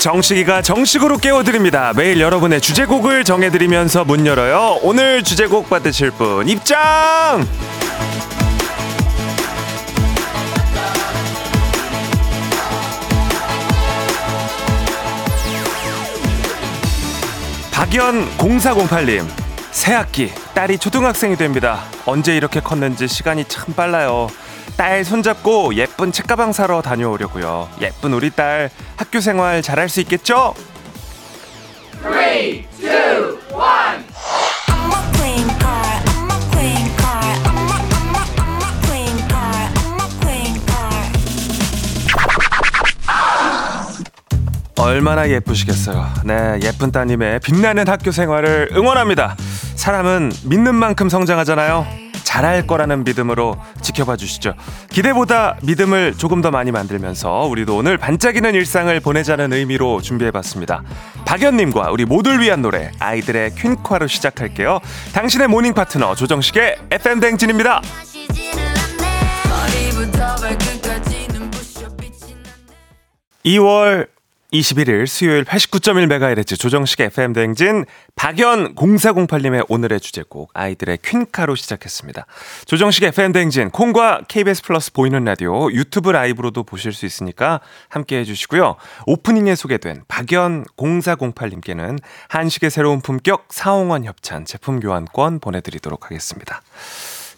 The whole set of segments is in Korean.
정식이가 정식으로 깨워드립니다. 매일 여러분의 주제곡을 정해드리면서 문 열어요. 오늘 주제곡 받으실 분 입장! 박연 0408님 새 학기 딸이 초등학생이 됩니다. 언제 이렇게 컸는지 시간이 참 빨라요 딸 손잡고 예쁜 책가방 사러 다녀오려고요. 예쁜 우리 딸 학교 생활 잘할 수 있겠죠? 3, 2, 1 얼마나 예쁘시겠어요. 네, 예쁜 따님의 빛나는 학교 생활을 응원합니다. 사람은 믿는 만큼 성장하잖아요. 잘할 거라는 믿음으로 지켜봐 주시죠. 기대보다 믿음을 조금 더 많이 만들면서 우리도 오늘 반짝이는 일상을 보내자는 의미로 준비해 봤습니다. 박연님과 우리 모두를 위한 노래 아이들의 퀸카로 시작할게요. 당신의 모닝 파트너 조정식의 FM 대행진입니다. 2월 21일 수요일 89.1MHz 조정식 FM 대행진 박연 0408님의 오늘의 주제곡 아이들의 퀸카로 시작했습니다. 조정식 FM 대행진 콩과 KBS 플러스 보이는 라디오 유튜브 라이브로도 보실 수 있으니까 함께 해주시고요. 오프닝에 소개된 박연 0408님께는 한식의 새로운 품격 사옹원 협찬 제품 교환권 보내드리도록 하겠습니다.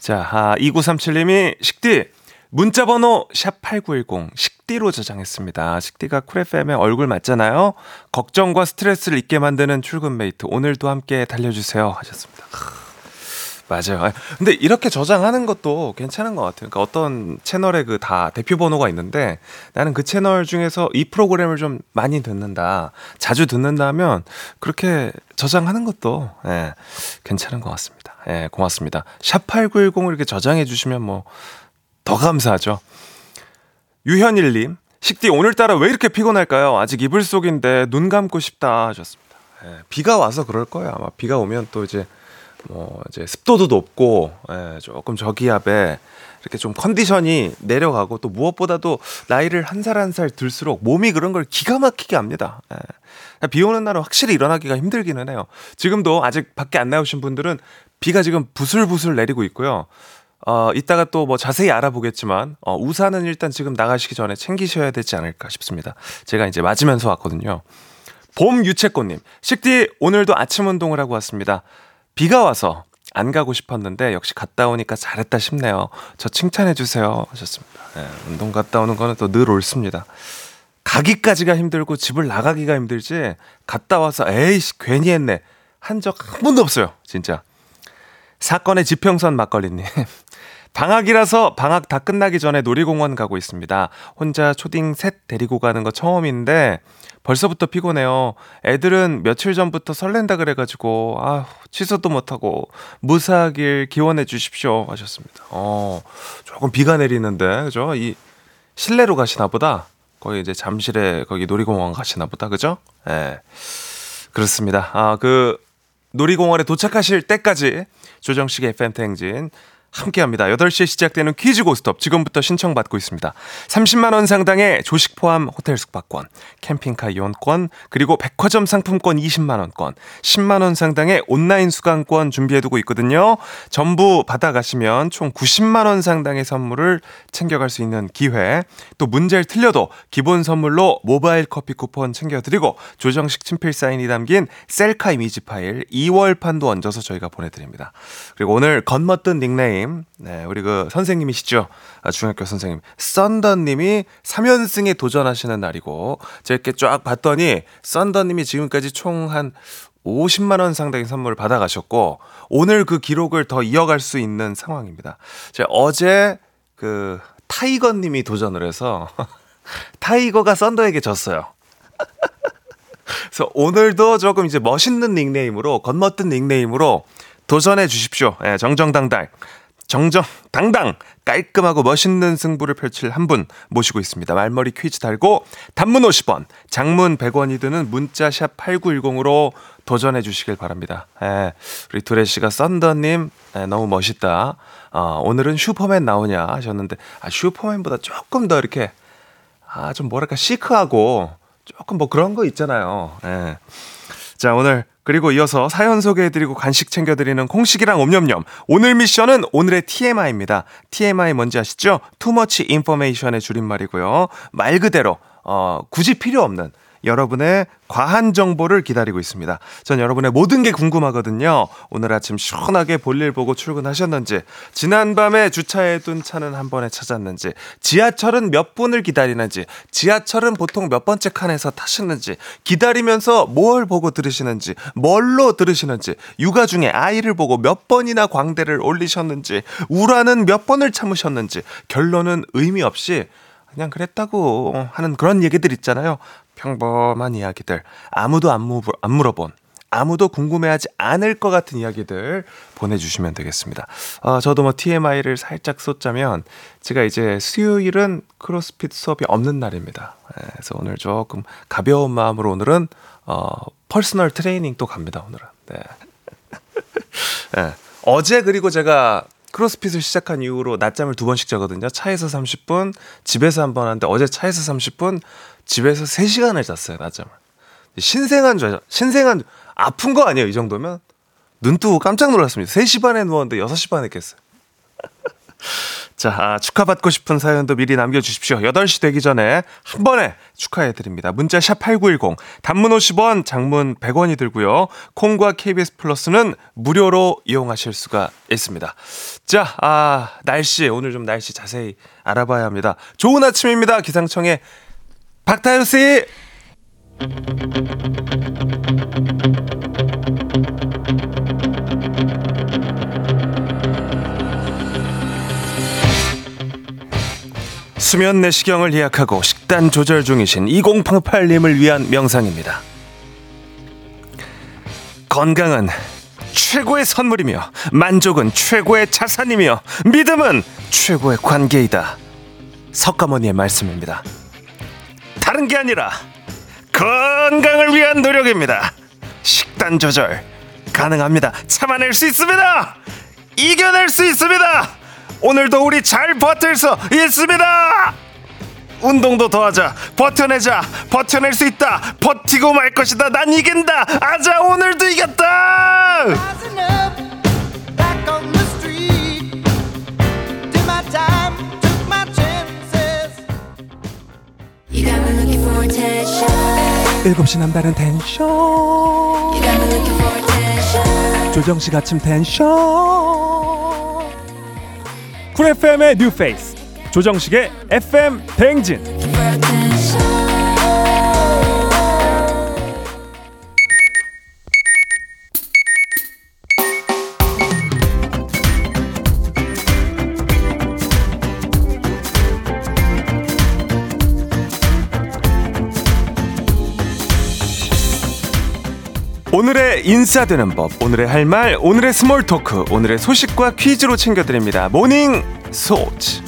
자, 아, 2937님이 식디 문자번호 샵8910 식디로 저장했습니다. 식디가 쿨FM의 얼굴 맞잖아요. 걱정과 스트레스를 잊게 만드는 출근 mate 오늘도 함께 달려주세요 하셨습니다. 맞아요. 근데 이렇게 저장하는 것도 괜찮은 것 같아요. 그러니까 어떤 채널에 그 다 대표 번호가 있는데 나는 그 채널 중에서 이 프로그램을 좀 많이 듣는다, 자주 듣는다면 그렇게 저장하는 것도 예, 괜찮은 것 같습니다. 예, 고맙습니다. 샵 8910을 이렇게 저장해 주시면 뭐 더 감사하죠. 유현일님, 식디 오늘따라 왜 이렇게 피곤할까요? 아직 이불 속인데 눈 감고 싶다 하셨습니다. 예, 비가 와서 그럴 거예요. 아마 비가 오면 또 이제 뭐 이제 습도도 높고 예, 조금 저기압에 이렇게 좀 컨디션이 내려가고 또 무엇보다도 나이를 한 살 한 살 들수록 몸이 그런 걸 기가 막히게 합니다. 예. 비 오는 날은 확실히 일어나기가 힘들기는 해요. 지금도 아직 밖에 안 나오신 분들은 비가 지금 부슬부슬 내리고 있고요. 어, 이따가 또 뭐 자세히 알아보겠지만, 어, 우산은 일단 지금 나가시기 전에 챙기셔야 되지 않을까 싶습니다. 제가 이제 맞으면서 왔거든요. 봄 유채꽃님, 식디 오늘도 아침 운동을 하고 왔습니다. 비가 와서 안 가고 싶었는데 역시 갔다 오니까 잘했다 싶네요. 저 칭찬해 주세요 하셨습니다. 네, 운동 갔다 오는 거는 또 늘 옳습니다. 가기까지가 힘들고 집을 나가기가 힘들지 갔다 와서 에이씨 괜히 했네 한 적 한 번도 없어요 진짜 사건의 지평선 막걸리님 방학이라서 방학 다 끝나기 전에 놀이공원 가고 있습니다. 혼자 초딩 셋 데리고 가는 거 처음인데 벌써부터 피곤해요. 애들은 며칠 전부터 설렌다 그래가지고 아 취소도 못하고 무사하길 기원해 주십시오 하셨습니다. 어 조금 비가 내리는데 그죠? 이 실내로 가시나 보다. 거기 이제 잠실에 거기 놀이공원 가시나 보다 그죠? 예 네. 그렇습니다. 아그 놀이공원에 도착하실 때까지 조정식의 FM 행진 함께합니다. 8시에 시작되는 퀴즈 고스톱 지금부터 신청받고 있습니다. 30만 원 상당의 조식 포함 호텔 숙박권, 캠핑카 이용권, 그리고 백화점 상품권 20만 원권, 10만 원 상당의 온라인 수강권 준비해두고 있거든요. 전부 받아가시면 총 90만 원 상당의 선물을 챙겨갈 수 있는 기회. 또 문제를 틀려도 기본 선물로 모바일 커피 쿠폰 챙겨드리고 조정식 친필 사인이 담긴 셀카 이미지 파일 2월 판도 얹어서 저희가 보내드립니다. 그리고 오늘 건멋든 닉네임 선생님, 네, 우리 그 선생님이시죠. 아, 중학교 선생님. 썬더님이 3연승에 도전하시는 날이고, 제가 이렇게 쫙 봤더니, 썬더님이 지금까지 총 한 50만원 상당의 선물을 받아가셨고, 오늘 그 기록을 더 이어갈 수 있는 상황입니다. 제가 어제 그 타이거님이 도전을 해서, 타이거가 썬더에게 졌어요. 그래서 오늘도 조금 이제 멋있는 닉네임으로, 겉멋든 닉네임으로 도전해 주십시오. 예, 정정당당. 정정, 당당, 깔끔하고 멋있는 승부를 펼칠 한 분 모시고 있습니다. 말머리 퀴즈 달고 단문 50원, 장문 100원이 드는 문자샵 8910으로 도전해 주시길 바랍니다. 예, 우리 두레 씨가 썬더님 예, 너무 멋있다. 어, 오늘은 슈퍼맨 나오냐 하셨는데 아, 슈퍼맨보다 조금 더 이렇게 아, 좀 뭐랄까 시크하고 조금 뭐 그런 거 있잖아요. 예. 자, 오늘 그리고 이어서 사연 소개해드리고 간식 챙겨드리는 콩식이랑 옴념념. 오늘 미션은 오늘의 TMI입니다. TMI 뭔지 아시죠? Too much information의 줄임말이고요. 말 그대로, 어, 굳이 필요 없는 여러분의 과한 정보를 기다리고 있습니다. 전 여러분의 모든 게 궁금하거든요. 오늘 아침 시원하게 볼일 보고 출근하셨는지, 지난밤에 주차해둔 차는 한 번에 찾았는지, 지하철은 몇 분을 기다리는지, 지하철은 보통 몇 번째 칸에서 타시는지, 기다리면서 뭘 보고 들으시는지, 뭘로 들으시는지, 육아 중에 아이를 보고 몇 번이나 광대를 올리셨는지, 우라는 몇 번을 참으셨는지, 결론은 의미 없이 그냥 그랬다고 하는 그런 얘기들 있잖아요. 평범한 이야기들, 아무도 안, 무, 안 물어본, 아무도 궁금해하지 않을 것 같은 이야기들 보내주시면 되겠습니다. 어, 저도 뭐 TMI를 살짝 쏟자면, 제가 이제 수요일은 크로스핏 수업이 없는 날입니다. 예, 그래서 오늘 조금 가벼운 마음으로 오늘은, 어, personal training 또 갑니다, 오늘은. 네. 네. 어제 그리고 제가 크로스핏을 시작한 이후로 낮잠을 두 번씩 자거든요. 차에서 30분, 집에서 한 번 하는데 어제 차에서 30분, 집에서 3시간을 잤어요, 낮잠을. 신생아인 줄, 신생아, 아픈 거 아니에요, 이 정도면? 눈 뜨고 깜짝 놀랐습니다. 3시 반에 누웠는데 6시 반에 깼어요. 자, 아, 축하받고 싶은 사연도 미리 남겨주십시오. 8시 되기 전에 한 번에 축하해드립니다. 문자 샵8910, 단문 50원, 장문 100원이 들고요. 콩과 KBS 플러스는 무료로 이용하실 수가 있습니다. 자, 아, 날씨, 오늘 좀 날씨 자세히 알아봐야 합니다. 좋은 아침입니다. 기상청의 박타유 씨. 수면 내시경을 예약하고 식단 조절 중이신 2088님을 위한 명상입니다. 건강은 최고의 선물이며 만족은 최고의 자산이며 믿음은 최고의 관계이다. 석가모니의 말씀입니다. 다른 게 아니라 건강을 위한 노력입니다. 식단 조절 가능합니다. 참아낼 수 있습니다. 이겨낼 수 있습니다. 오늘도 우리 잘 버틸 수 있습니다. 운동도 더 하자. 버텨내자. 버텨낼 수 있다. 버티고 말 것이다. 난 이긴다. 아자, 오늘도 이겼다! 일곱 시 남다른 텐션. 조정식 아침 텐션. 쿨 FM의 뉴 페이스. 조정식의 FM 대행진. 오늘의 인싸되는 법, 오늘의 할 말, 오늘의 small talk, 오늘의 소식과 퀴즈로 챙겨드립니다. morning 소츠.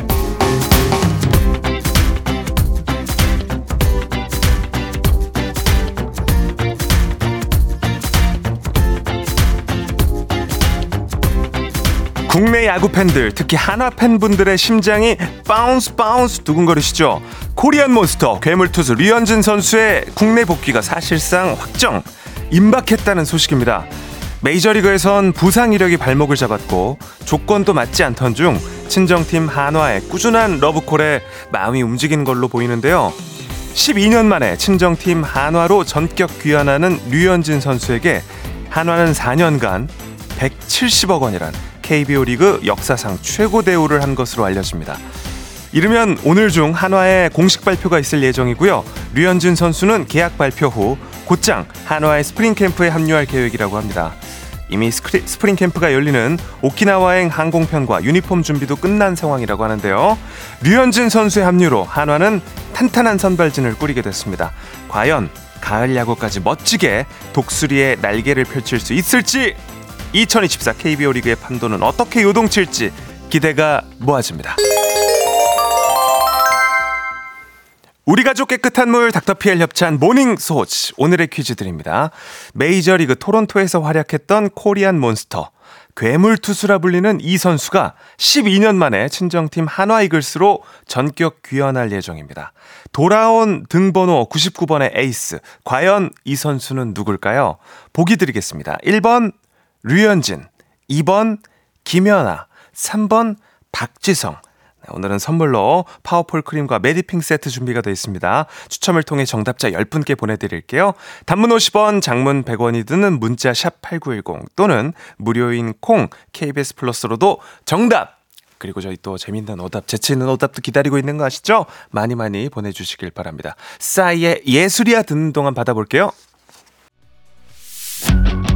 국내 야구 팬들, 특히 한화 팬분들의 심장이 bounce bounce 두근거리시죠? Korean monster 괴물 투수 류현진 선수의 국내 복귀가 사실상 확정. 임박했다는 소식입니다. 메이저리그에선 부상 이력이 발목을 잡았고 조건도 맞지 않던 중 친정팀 한화의 꾸준한 러브콜에 마음이 움직이는 걸로 보이는데요. 12년 만에 친정팀 한화로 전격 귀환하는 류현진 선수에게 한화는 4년간 170억 원이란 KBO 리그 역사상 최고 대우를 한 것으로 알려집니다. 이르면 오늘 중 한화의 공식 발표가 있을 예정이고요. 류현진 선수는 계약 발표 후 곧장 한화의 스프링 캠프에 합류할 계획이라고 합니다. 이미 스크리, 스프링 캠프가 열리는 오키나와행 항공편과 유니폼 준비도 끝난 상황이라고 하는데요. 류현진 선수의 합류로 한화는 탄탄한 선발진을 꾸리게 됐습니다. 과연 가을 야구까지 멋지게 독수리의 날개를 펼칠 수 있을지 2024 KBO 리그의 판도는 어떻게 요동칠지 기대가 모아집니다. 우리 가족 깨끗한 물 닥터피엘 협찬 morning shorts 오늘의 퀴즈 드립니다. 메이저리그 토론토에서 활약했던 Korean monster 괴물 투수라 불리는 이 선수가 12년 만에 친정팀 한화 이글스로 전격 귀환할 예정입니다. 돌아온 등번호 99번의 에이스. 과연 이 선수는 누굴까요? 보기 드리겠습니다. 1번 류현진, 2번 김연아, 3번 박지성. 네, 오늘은 선물로 파워풀 크림과 메디핑 세트 준비가 되어 있습니다. 추첨을 통해 정답자 10분께 보내드릴게요. 단문 50원, 장문 100원이 드는 문자 샵8910 또는 무료인 콩 KBS 플러스로도 정답 그리고 저희 또 재밌는 오답, 재치 있는 오답도 기다리고 있는 거 아시죠? 많이 많이 보내주시길 바랍니다. 싸이의 예술이야 듣는 동안 받아볼게요.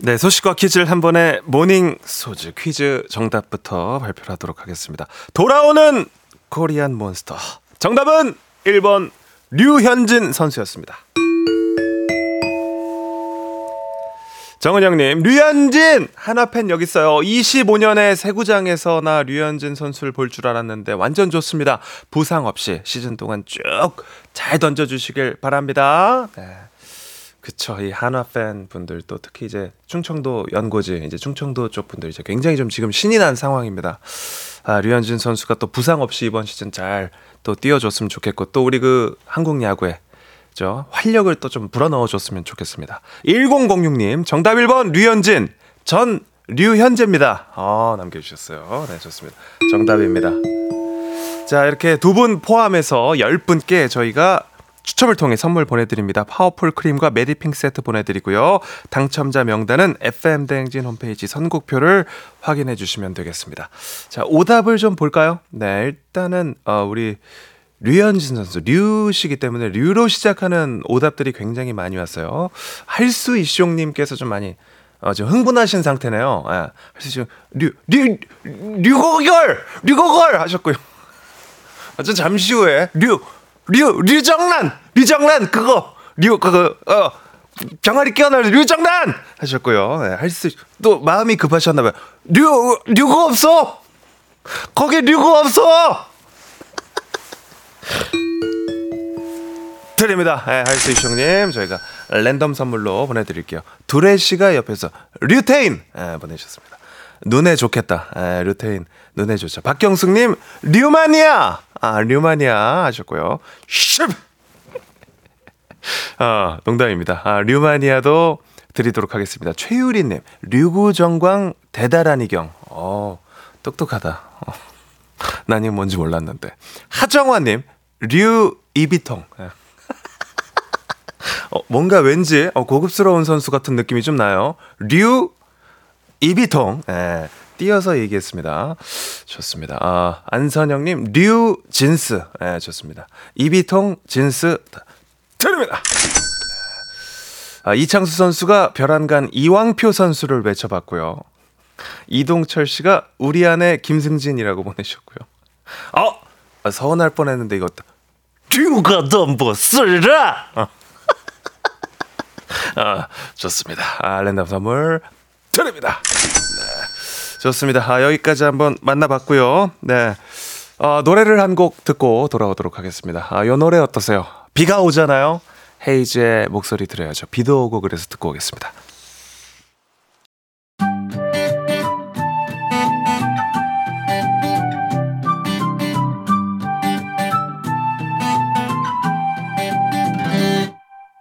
네, 소식과 퀴즈를 한 번에 morning shorts 퀴즈 정답부터 발표를 하도록 하겠습니다. 돌아오는 Korean monster. 정답은 1번 류현진 선수였습니다. 정은영님, 류현진! 한화팬 여기 있어요. 25년에 새 구장에서나 류현진 선수를 볼 줄 알았는데 완전 좋습니다. 부상 없이 시즌 동안 쭉 잘 던져주시길 바랍니다. 네. 그쵸. 이 한화 팬 분들도 특히 이제 충청도 연고지, 이제 충청도 쪽 분들 이제 굉장히 좀 지금 신이 난 상황입니다. 아, 류현진 선수가 또 부상 없이 이번 시즌 잘 또 뛰어줬으면 좋겠고 또 우리 그 한국 야구에 저 활력을 또 좀 불어넣어 줬으면 좋겠습니다. 1006님, 정답 1번 류현진, 전 류현재입니다. 어, 남겨 주셨어요. 네, 좋습니다. 정답입니다. 자, 이렇게 두 분 포함해서 10분께 저희가 추첨을 통해 선물 보내드립니다. 파워풀 크림과 메디핑 세트 보내드리고요. 당첨자 명단은 FM대행진 홈페이지 선곡표를 확인해 주시면 되겠습니다. 자, 오답을 좀 볼까요? 네, 일단은, 어, 우리 류현진 선수, 류씨기 때문에 류로 시작하는 오답들이 굉장히 많이 왔어요. 할수 이숑님께서 좀 많이 어, 지금 흥분하신 상태네요. 예. 할수 이숑, 류, 류, 류고결! 류고걸! 하셨고요. 아, 저 잠시 후에, 류, 류, 류정란! 류정란! 그거! 류, 그거, 어, 병아리 끼어날 류정란! 하셨고요. 네, 할수, 또 마음이 급하셨나봐요. 류, 류가 없어! 거기 류가 없어! 드립니다. 네, 할수 이형님 저희가 랜덤 선물로 보내드릴게요. 두레 씨가 옆에서 류테인 네, 보내주셨습니다. 눈에 좋겠다. 에, 류테인 눈에 좋죠. 박경숙님 류마니아 아 류마니아 하셨고요. 슉. 아 농담입니다. 아 류마니아도 드리도록 하겠습니다. 최유리님 류구정광 대단한 이경. 어 똑똑하다. 어. 난 이거 뭔지 몰랐는데. 하정화님 류 이비통. 예. 어, 뭔가 왠지 어, 고급스러운 선수 같은 느낌이 좀 나요. 류 이비통. 예. 띄어서 얘기했습니다. 좋습니다. 아, 안선영님, 류 진스. 예, 좋습니다. 이비통 진스 드립니다. 아, 이창수 선수가 별안간 이왕표 선수를 외쳐봤고요. 이동철 씨가 우리 안에 김승진이라고 보내셨고요. 어, 아, 서운할 뻔했는데 이것도 듀가 덤보 쓰라. 어. 아, 좋습니다. 아, 랜덤 선물 드립니다. 네. 좋습니다. 아, 여기까지 한번 만나봤고요. 네. 어, 노래를 한 곡 듣고 돌아오도록 하겠습니다. 아, 이 노래 어떠세요? 비가 오잖아요. 헤이즈의 목소리 들어야죠. 비도 오고 그래서 듣고 오겠습니다.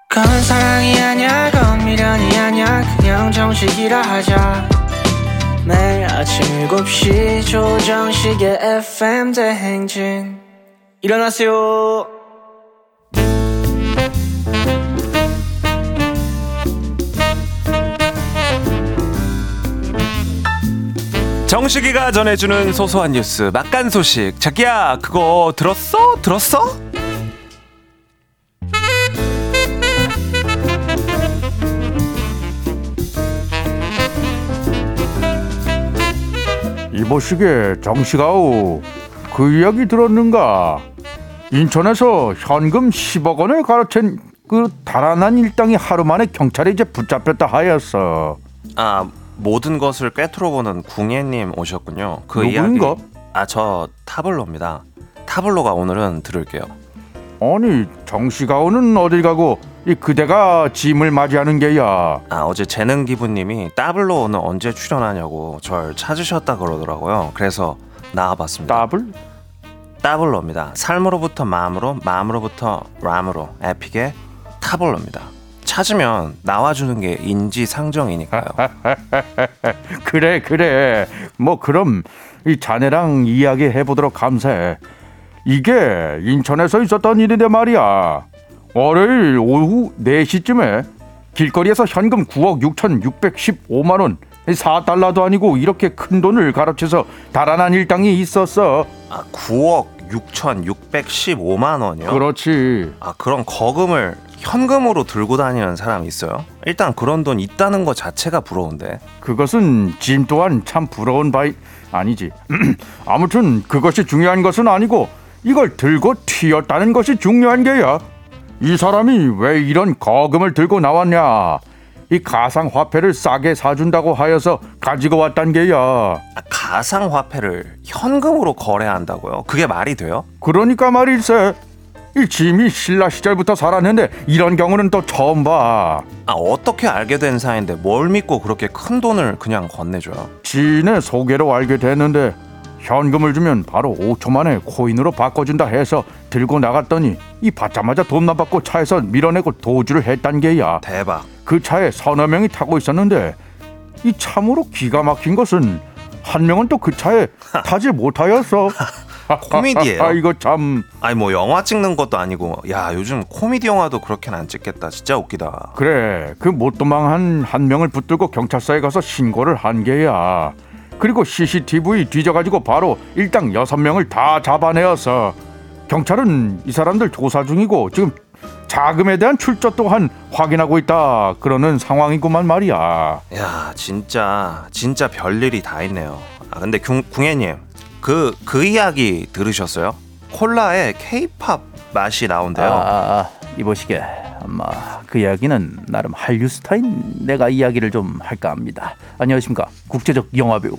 그건 사랑이 아니야 그건 미련이 아니야 그냥 정식이라 하자 매일 아침 7시 조정식의 FM 대행진 일어나세요 정식이가 전해주는 소소한 뉴스 막간 소식 자기야 그거 들었어? 들었어? 이보시게 정식아우 그 이야기 들었는가? 인천에서 현금 10억 원을 가로챈 그 달아난 일당이 하루 만에 경찰에 이제 붙잡혔다 하였어. 아 모든 것을 꿰뚫어보는 궁예님 오셨군요 그 누구인가? 이야기 아저 타블로입니다 타블로가 오늘은 들을게요 아니 정식아우는 어딜 가고 이 그대가 짐을 맞이하는 게야. 아 어제 재능 기부님이 따블로 오늘 언제 출연하냐고 절 찾으셨다 그러더라고요. 그래서 나와봤습니다. 따블? 따블로입니다. 삶으로부터 마음으로 마음으로부터 람으로 에픽의 타블로입니다. 찾으면 나와주는 게 인지상정이니까요. 그래 그래. 뭐 그럼 이 자네랑 이야기해 보도록 감사해 이게 인천에서 있었던 일인데 말이야 월요일 오후 4시쯤에 길거리에서 현금 9억 6,615만 원 4달러도 아니고 이렇게 큰 돈을 가로채서 달아난 일당이 있었어 아 9억 6,615만 원이요? 그렇지 아 그런 거금을 현금으로 들고 다니는 사람이 있어요? 일단 그런 돈 있다는 것 자체가 부러운데 그것은 짐 또한 참 부러운 바이 아니지. 아무튼 그것이 중요한 것은 아니고 이걸 들고 튀었다는 것이 중요한 게야. 이 사람이 왜 이런 거금을 들고 나왔냐? 이 가상 화폐를 싸게 사준다고 하여서 가지고 왔단 게야. 아, 가상 화폐를 현금으로 거래한다고요? 그게 말이 돼요? 그러니까 말일세. 이 짐이 신라 시절부터 살았는데 이런 경우는 또 처음 봐. 아 어떻게 알게 된 사이인데 뭘 믿고 그렇게 큰 돈을 그냥 건네줘요? 지인의 소개로 알게 됐는데 현금을 주면 바로 5초 만에 코인으로 바꿔준다 해서 들고 나갔더니 이 받자마자 돈만 받고 차에서 밀어내고 도주를 했단 게야. 대박 그 차에 서너 명이 타고 있었는데 이 참으로 기가 막힌 것은 한 명은 또 그 차에 타지 못하였어. 코미디예요. 아 이거 참 아니 뭐 영화 찍는 것도 아니고 야 요즘 코미디 영화도 그렇게는 안 찍겠다 진짜 웃기다 그래 그 못 도망한 한 명을 붙들고 경찰서에 가서 신고를 한 게야. 그리고 CCTV 뒤져가지고 바로 일당 여섯 명을 다 잡아내었어. 경찰은 이 사람들 조사 중이고 지금 자금에 대한 출처 또한 확인하고 있다 그러는 상황이구만 말이야. 야 진짜 진짜 별일이 다 있네요 아 근데 궁, 궁예님 그, 그 이야기 들으셨어요? 콜라에 케이팝 맛이 나온대요 아, 아, 아, 이보시게 아마 그 이야기는 나름 한류 스타인 내가 이야기를 좀 할까 합니다. 안녕하십니까 국제적 영화배우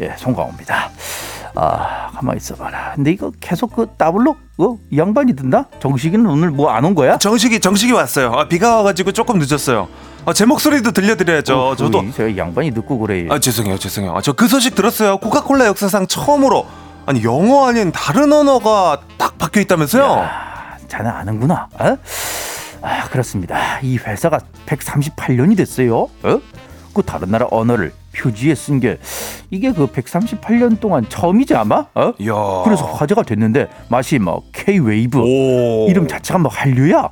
예 송강호입니다. 아 가만 히 있어봐라. 근데 이거 계속 그 더블로 어이 양반이 든다? 정식이는 오늘 뭐 안 온 거야? 정식이 정식이 왔어요 아, 비가 와가지고 조금 늦었어요 아, 제 목소리도 들려드려야죠 어, 저도 저 양반이 늦고 그래. 아 죄송해요 죄송해요 아, 저그 소식 들었어요 코카콜라 역사상 처음으로 아니 영어 아닌 다른 언어가 딱 바뀌어 있다면서요 아, 자네 아는구나. 어? 아 그렇습니다. 이 회사가 138년이 됐어요. 어? 그 다른 나라 언어를 표지에 쓴 게 이게 그 138년 동안 처음이지 아마? 어? 이야 그래서 화제가 됐는데 맛이 뭐 K Wave 오 이름 자체가 뭐 한류야.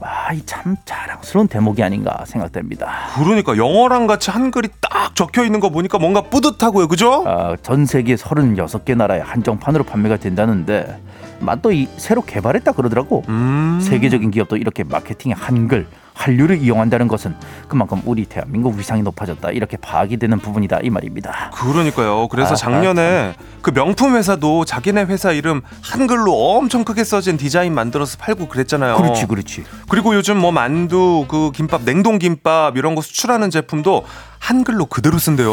와, 이 참 자랑스러운 대목이 아닌가 생각됩니다. 그러니까 영어랑 같이 한글이 딱 적혀 있는 거 보니까 뭔가 뿌듯하고요 그죠? 아, 전 세계 36개 나라의 한정판으로 판매가 된다는데 맛도 이 새로 개발했다 그러더라고. 음 세계적인 기업도 이렇게 마케팅에 한글, 한류를 이용한다는 것은 그만큼 우리 대한민국 위상이 높아졌다 이렇게 파악이 되는 부분이다 이 말입니다. 그러니까요. 그래서 아, 작년에 그 명품 회사도 자기네 회사 이름 한글로 엄청 크게 써진 디자인 만들어서 팔고 그랬잖아요. 그렇지 그렇지. 그리고 요즘 뭐 만두, 그 김밥, 냉동 김밥 이런 거 수출하는 제품도 한글로 그대로 쓴대요.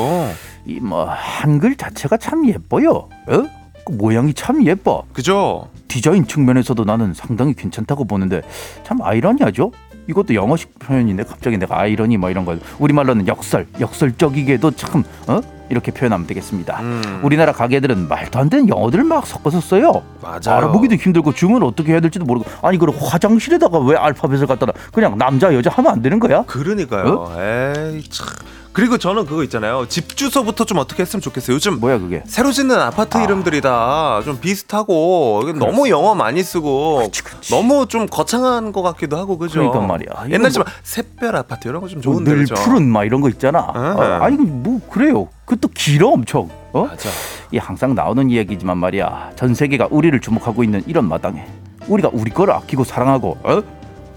이 뭐 한글 자체가 참 예뻐요. 어? 그 모양이 참 예뻐. 그죠? 디자인 측면에서도 나는 상당히 괜찮다고 보는데 참 아이러니하죠. 이것도 영어식 표현인데 갑자기 내가 아이러니 뭐 이런 거 우리말로는 역설, 역설적이게도 참 어? 이렇게 표현하면 되겠습니다. 음. 우리나라 가게들은 말도 안 되는 영어들을 막 섞어서 써요. 맞아요. 알아보기도 힘들고 주문 어떻게 해야 될지도 모르고 아니 그럼 화장실에다가 왜 알파벳을 갖다가 그냥 남자 여자 하면 안 되는 거야? 그러니까요. 에이 참. 그리고 저는 그거 있잖아요. 집 주소부터 좀 어떻게 했으면 좋겠어요. 요즘 뭐야 그게? 새로 짓는 아파트 아. 이름들이 다 좀 비슷하고 이게 너무 영어 많이 쓰고 그렇지, 그렇지. 너무 좀 거창한 것 같기도 하고 그죠? 그러니까 말이야. 옛날처럼 뭐- 샛별 아파트 이런 거좀뭐 좋은데 늘 그죠? 푸른 막 이런 거 있잖아. 아. 어, 아니 뭐 그래요. 그것도 길어 엄청. 어? 맞아. 이 항상 나오는 이야기지만 말이야. 전 세계가 우리를 주목하고 있는 이런 마당에 우리가 우리 거를 아끼고 사랑하고 어?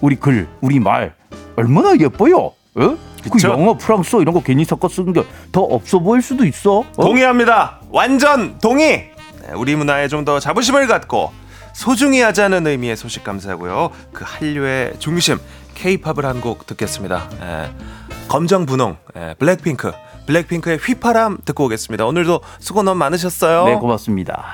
우리 글, 우리 말 얼마나 예뻐요. 어? 그 그쵸? 영어, 프랑스어 이런 거 괜히 섞어 쓰는 게 더 없어 보일 수도 있어. 어? 동의합니다. 완전 동의. 네, 우리 문화에 좀 더 자부심을 갖고 소중히 하자는 의미의 소식 감사하고요. 그 한류의 중심 K-팝을 한 곡 듣겠습니다. 예, 검정 분홍 예, 블랙핑크 블랙핑크의 휘파람 듣고 오겠습니다. 오늘도 수고 너무 많으셨어요. 네, 고맙습니다.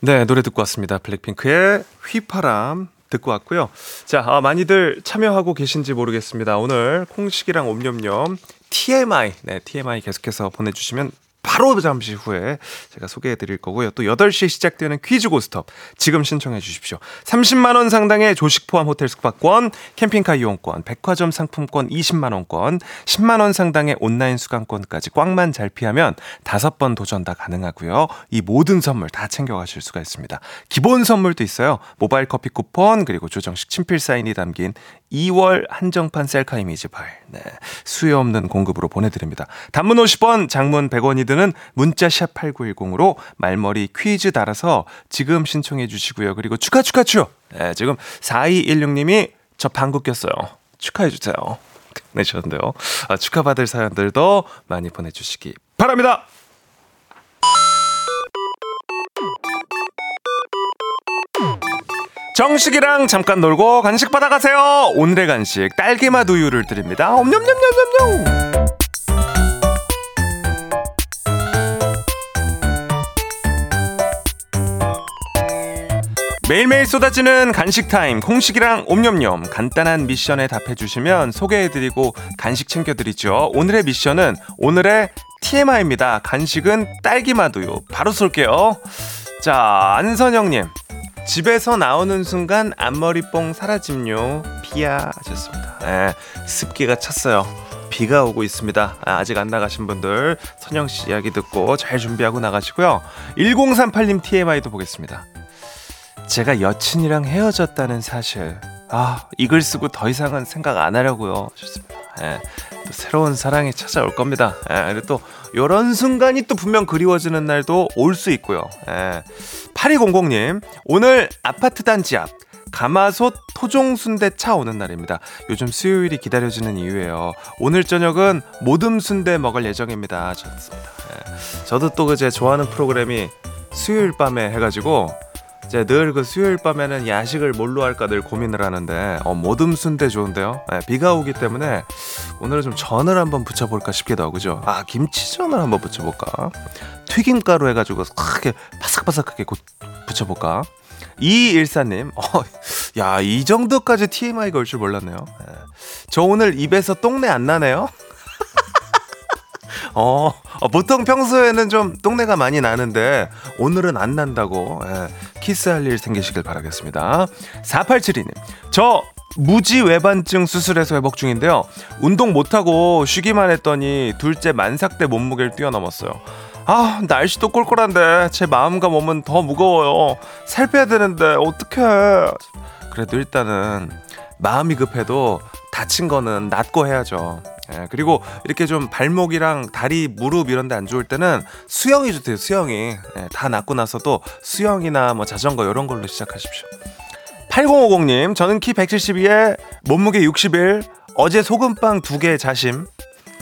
네, 노래 듣고 왔습니다. 블랙핑크의 휘파람 듣고 왔고요. 자, 아, 많이들 참여하고 계신지 모르겠습니다. 오늘 콩식이랑 옴념념 TMI, 네, TMI 계속해서 보내주시면 바로 잠시 후에 제가 소개해 드릴 거고요. 또 8시에 시작되는 퀴즈 고스톱 지금 신청해 주십시오. 30만 원 상당의 조식 포함 호텔 숙박권, 캠핑카 이용권, 백화점 상품권 20만 원권, 10만 원 상당의 온라인 수강권까지 꽝만 잘 피하면 다섯 번 도전 다 가능하고요. 이 모든 선물 다 챙겨 가실 수가 있습니다. 기본 선물도 있어요. 모바일 커피 쿠폰 그리고 조정식 친필 사인이 담긴 2월 한정판 셀카 이미지 파일. 네. 수요 없는 공급으로 보내드립니다. 단문 50원, 장문 100원이 드는 문자 샵 8910으로 말머리 퀴즈 달아서 지금 신청해 주시고요. 그리고 축하 축하 축! 네, 지금 4216님이 저 방구 꼈어요. 축하해 주세요. 내셨는데요. 아, 축하받을 사연들도 많이 보내주시기 바랍니다. 정식이랑 잠깐 놀고 간식 받아가세요. 오늘의 간식 딸기맛 우유를 드립니다. 엄냠냠냠냠냠. 매일매일 쏟아지는 간식 타임 콩식이랑 옴념념 간단한 미션에 답해주시면 소개해드리고 간식 챙겨드리죠. 오늘의 미션은 오늘의 TMI입니다. 간식은 딸기맛 우유 바로 쏠게요. 자 안선영님 집에서 나오는 순간 앞머리뽕 사라짐요. 비야 하셨습니다. 네, 습기가 찼어요. 비가 오고 있습니다. 아, 아직 안 나가신 분들 선영 씨 이야기 듣고 잘 준비하고 나가시고요. 1038님 TMI도 보겠습니다. 제가 여친이랑 헤어졌다는 사실. 아, 이 글 쓰고 더 이상은 생각 안 하려고요. 좋습니다. 예, 또 새로운 사랑이 찾아올 겁니다. 예, 그리고 또 이런 순간이 또 분명 그리워지는 날도 올 수 있고요. 예. 8200님, 오늘 아파트 단지 앞 가마솥 토종 순대차 오는 날입니다. 요즘 수요일이 기다려지는 이유예요. 오늘 저녁은 모듬 순대 먹을 예정입니다. 좋습니다. 예. 저도 또 그제 좋아하는 프로그램이 수요일 밤에 해가지고 이제 늘 그 수요일 밤에는 야식을 뭘로 할까 늘 고민을 하는데 어, 모듬 순대 좋은데요. 예, 비가 오기 때문에 오늘은 좀 전을 한번 부쳐볼까 싶기도 하고 그죠. 아 김치전을 한번 부쳐볼까. 튀김가루 해가지고 크게 바삭바삭하게 곧 부쳐볼까. 이일사님, 어, 야, 이 정도까지 TMI가 올줄 몰랐네요. 예. 저 오늘 입에서 똥내 안 나네요? 어, 어, 보통 평소에는 좀 똥내가 많이 나는데 오늘은 안 난다고 예, 키스할 일 생기시길 바라겠습니다. 4872님, 저 무지 외반증 수술해서 회복 중인데요. 운동 못하고 쉬기만 했더니 둘째 만삭대 몸무게를 뛰어넘었어요. 아 날씨도 꼴꼴한데 제 마음과 몸은 더 무거워요. 살 빼야 되는데 어떡해. 그래도 일단은 마음이 급해도 다친 거는 낫고 해야죠. 예, 그리고 이렇게 좀 발목이랑 다리, 무릎 이런 데 안 좋을 때는 수영이 좋대요, 수영이. 예, 다 낫고 나서도 수영이나 뭐 자전거 이런 걸로 시작하십시오. 8050님, 저는 키 172에 몸무게 61, 어제 소금빵 두 개 자심.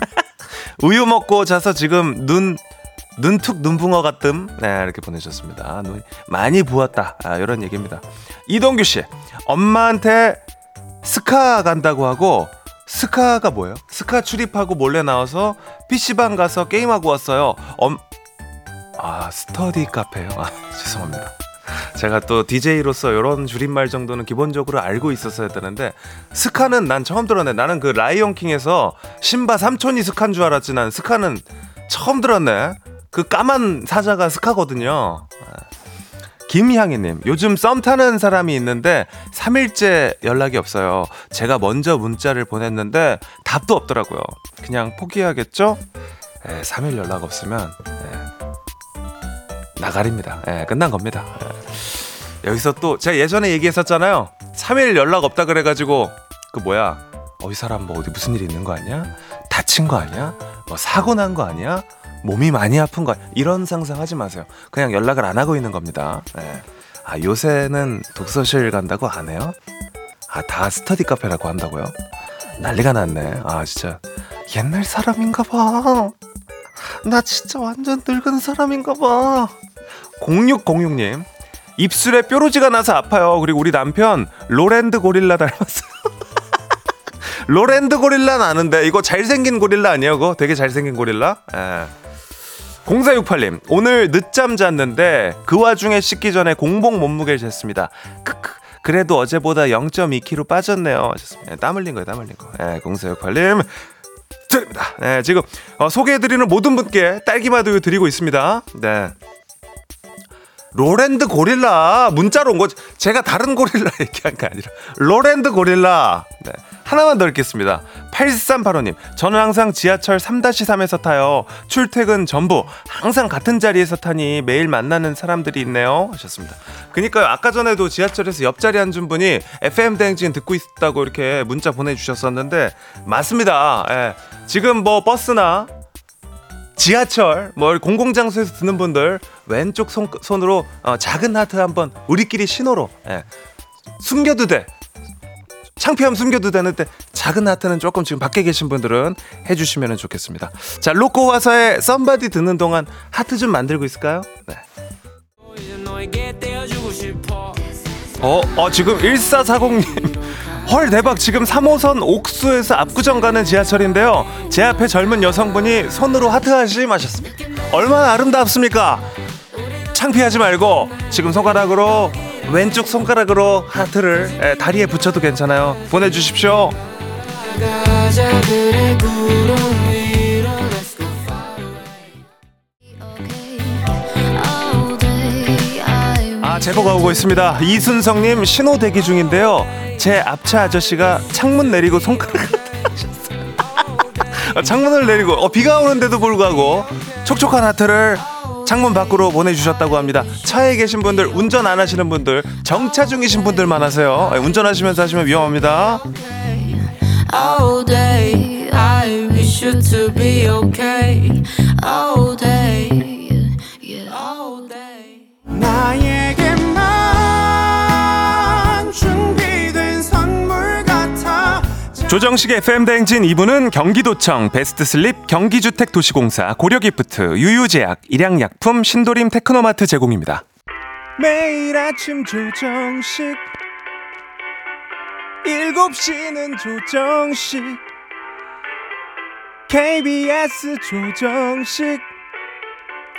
우유 먹고 자서 지금 눈, 눈툭 눈붕어 같음. 네, 이렇게 보내주셨습니다. 눈 많이 부었다. 아, 이런 얘기입니다. 이동규 씨, 엄마한테 스카 간다고 하고, 스카가 뭐예요? 스카 출입하고 몰래 나와서 PC방 가서 게임하고 왔어요. 엄, 아, 스터디 카페요? 아, 죄송합니다. 제가 또 DJ로서 이런 줄임말 정도는 기본적으로 알고 있었어야 되는데 스카는 난 처음 들었네. 나는 그 라이온 킹에서 심바 삼촌이 스카인 줄 알았지. 난 스카는 처음 들었네. 그 까만 사자가 스카거든요. 김향희님, 요즘 썸 타는 사람이 있는데 3일째 연락이 없어요. 제가 먼저 문자를 보냈는데 답도 없더라고요. 그냥 포기해야겠죠? 에, 3일 연락 없으면 에, 나가립니다. 에, 끝난 겁니다. 에. 여기서 또 제가 예전에 얘기했었잖아요. 3일 연락 없다 그래가지고 그 뭐야? 어, 이 사람 뭐 어디 무슨 일 있는 거 아니야? 다친 거 아니야? 뭐 사고 난 거 아니야? 몸이 많이 아픈 거 이런 상상하지 마세요. 그냥 연락을 안 하고 있는 겁니다. 예. 아 요새는 독서실 간다고 안 해요? 아 다 스터디 카페라고 한다고요? 난리가 났네. 아 진짜 옛날 사람인가 봐. 나 진짜 완전 늙은 사람인가 봐. 0606님 입술에 뾰루지가 나서 아파요. 그리고 우리 남편 로랜드 고릴라 닮았어요. 로랜드 고릴라는 아는데 이거 잘생긴 고릴라 아니에요? 그거 되게 잘생긴 고릴라? 예. 0468님 오늘 늦잠 잤는데 그 와중에 씻기 전에 공복 몸무게를 쟀습니다. 크크 그래도 어제보다 0.2kg 빠졌네요. 하셨습니다. 예, 땀 흘린 거예요, 땀 흘린 거. 예, 0468님 드립니다. 네, 지금 어, 소개해드리는 모든 분께 딸기마두 드리고 있습니다. 네. 로랜드 고릴라 문자로 온 거지 제가 다른 고릴라 얘기한 게 아니라 로랜드 고릴라 네. 하나만 더 읽겠습니다. 8385님 저는 항상 지하철 3-3에서 타요. 출퇴근 전부 항상 같은 자리에서 타니 매일 만나는 사람들이 있네요. 하셨습니다. 그니까요 아까 전에도 지하철에서 옆자리 앉은 분이 FM 대행진 듣고 있다고 이렇게 문자 보내주셨었는데 맞습니다. 예. 지금 뭐 버스나 지하철 뭐 공공장소에서 듣는 분들 왼쪽 손, 손으로 어, 작은 하트 한번 우리끼리 신호로 예. 숨겨도 돼 창피함 숨겨도 되는데 작은 하트는 조금 지금 밖에 계신 분들은 해주시면 좋겠습니다. 자 로꼬 화사의 Somebody 듣는 동안 하트 좀 만들고 있을까요? 네. 어, 어 지금 1440님 헐 대박. 지금 3호선 옥수에서 압구정 가는 지하철인데요. 제 앞에 젊은 여성분이 손으로 하트 하심 하셨습니다. 얼마나 아름답습니까? 창피하지 말고 지금 손가락으로 왼쪽 손가락으로 하트를 에, 다리에 붙여도 괜찮아요. 보내주십시오. 아 제보가 오고 있습니다. 이순성님 신호 대기 중인데요. 제 앞차 아저씨가 창문 내리고 손가락을 하셨어요 창문을 내리고 어, 비가 오는데도 불구하고 촉촉한 하트를 창문 밖으로 보내주셨다고 합니다. 차에 계신 분들, 운전 안 하시는 분들, 정차 중이신 분들 많아서요. 운전하시면서 하시면 위험합니다. 조정식의 FM 대행진 2부는 경기도청, 베스트슬립, 경기주택도시공사, 고려기프트, 유유제약, 일양약품, 신도림 테크노마트 제공입니다. 매일 아침 조정식 7시는 조정식 KBS 조정식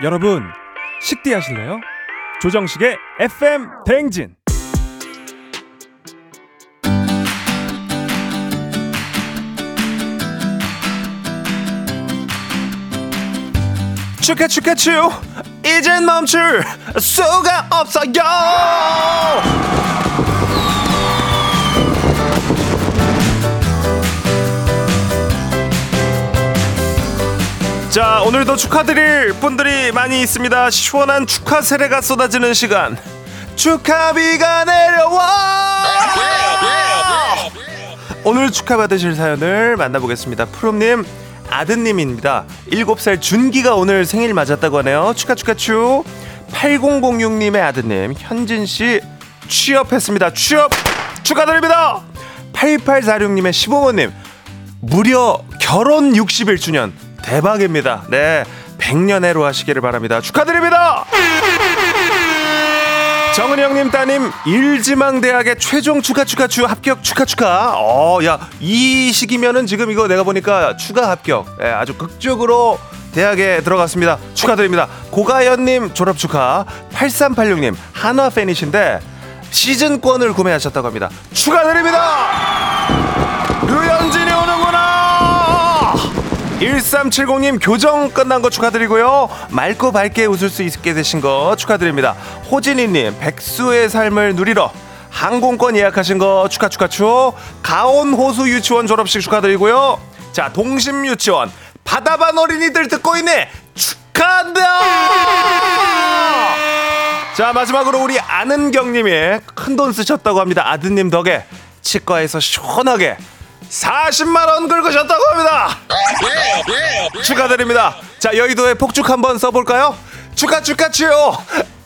여러분 식대 하실래요? 조정식의 FM 대행진 축하 축하 축 이젠 멈출 수가 없어요. 자 오늘도 축하드릴 분들이 많이 있습니다. 시원한 축하 세례가 쏟아지는 시간. 축하비가 내려와! 오늘 축하받으실 사연을 만나보겠습니다. 푸름님 아드님입니다 7살 준기가 오늘 생일 맞았다고 하네요 축하 축하 축 8006님의 아드님 현진 씨 취업했습니다. 취업 축하드립니다. 8846님의 시부모님 무려 결혼 61주년 대박입니다. 네. 100년 해로 하시기를 바랍니다. 축하드립니다. 정은이 형님 따님 일지망대학의 최종 축하 축하 축 합격 축하 축하. 어, 야, 이 시기면은 지금 이거 내가 보니까 추가 합격. 예, 아주 극적으로 대학에 들어갔습니다. 축하드립니다. 고가연님 졸업 축하. 8386님 한화 팬이신데 시즌권을 구매하셨다고 합니다. 축하드립니다. 1370님 교정 끝난 거 축하드리고요. 맑고 밝게 웃을 수 있게 되신 거 축하드립니다. 호진이님 백수의 삶을 누리러 항공권 예약하신 거 축하 축하 축. 가온 호수 유치원 졸업식 축하드리고요. 자 동심 유치원 바다반 어린이들 듣고 있네 축하한다. 자 마지막으로 우리 아는경님이 큰 돈 쓰셨다고 합니다. 아드님 덕에 치과에서 시원하게 40만 원 긁으셨다고 합니다. 축하드립니다. 자 여의도에 폭죽 한번 써볼까요? 축하 축하 축.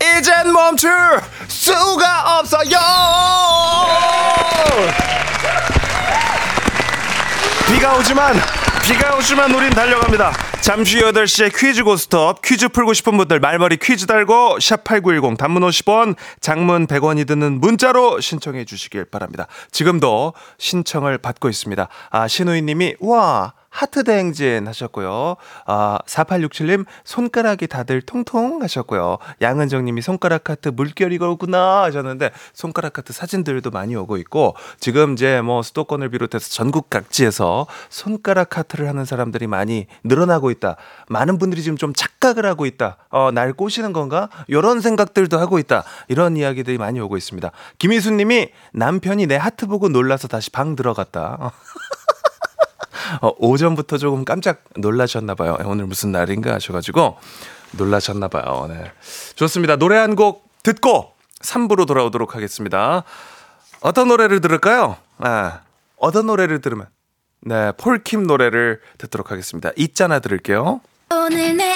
이젠 멈출 수가 없어요. 비가 오지만 비가 오지만 우린 달려갑니다. 잠시 후 8시에 퀴즈 고스톱 퀴즈 풀고 싶은 분들 말머리 퀴즈 달고 샵8910 단문 50원 장문 100원이 드는 문자로 신청해 주시길 바랍니다. 지금도 신청을 받고 있습니다. 아 신우이 님이 와 하트 대행진 하셨고요. 아, 4867님, 손가락이 다들 통통 하셨고요. 양은정 님이 손가락 하트 물결이가 오구나 하셨는데, 손가락 하트 사진들도 많이 오고 있고, 지금 이제 뭐 수도권을 비롯해서 전국 각지에서 손가락 하트를 하는 사람들이 많이 늘어나고 있다. 많은 분들이 지금 좀 착각을 하고 있다. 어, 날 꼬시는 건가? 이런 생각들도 하고 있다. 이런 이야기들이 많이 오고 있습니다. 김희수 님이 남편이 내 하트 보고 놀라서 다시 방 들어갔다. 어, 오전부터 조금 깜짝 놀라셨나 봐요. 오늘 무슨 날인가 하셔가지고 놀라셨나 봐요. 네. 좋습니다. 노래 한 곡 듣고 3부로 돌아오도록 하겠습니다. 어떤 노래를 들을까요? 아, 어떤 노래를 들으면? 네, 폴킴 노래를 듣도록 하겠습니다. 있잖아 들을게요. 오늘 내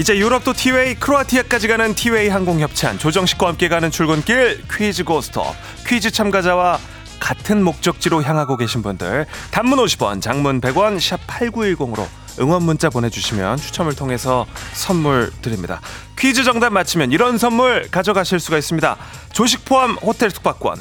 이제 유럽도 티웨이, 크로아티아까지 가는 티웨이 항공협찬, 조정식과 함께 가는 출근길 퀴즈 고스톱. 퀴즈 참가자와 같은 목적지로 향하고 계신 분들 단문 50원, 장문 100원, 샵 8910으로 응원 문자 보내주시면 추첨을 통해서 선물 드립니다. 퀴즈 정답 맞히면 이런 선물 가져가실 수가 있습니다. 조식 포함 호텔 숙박권,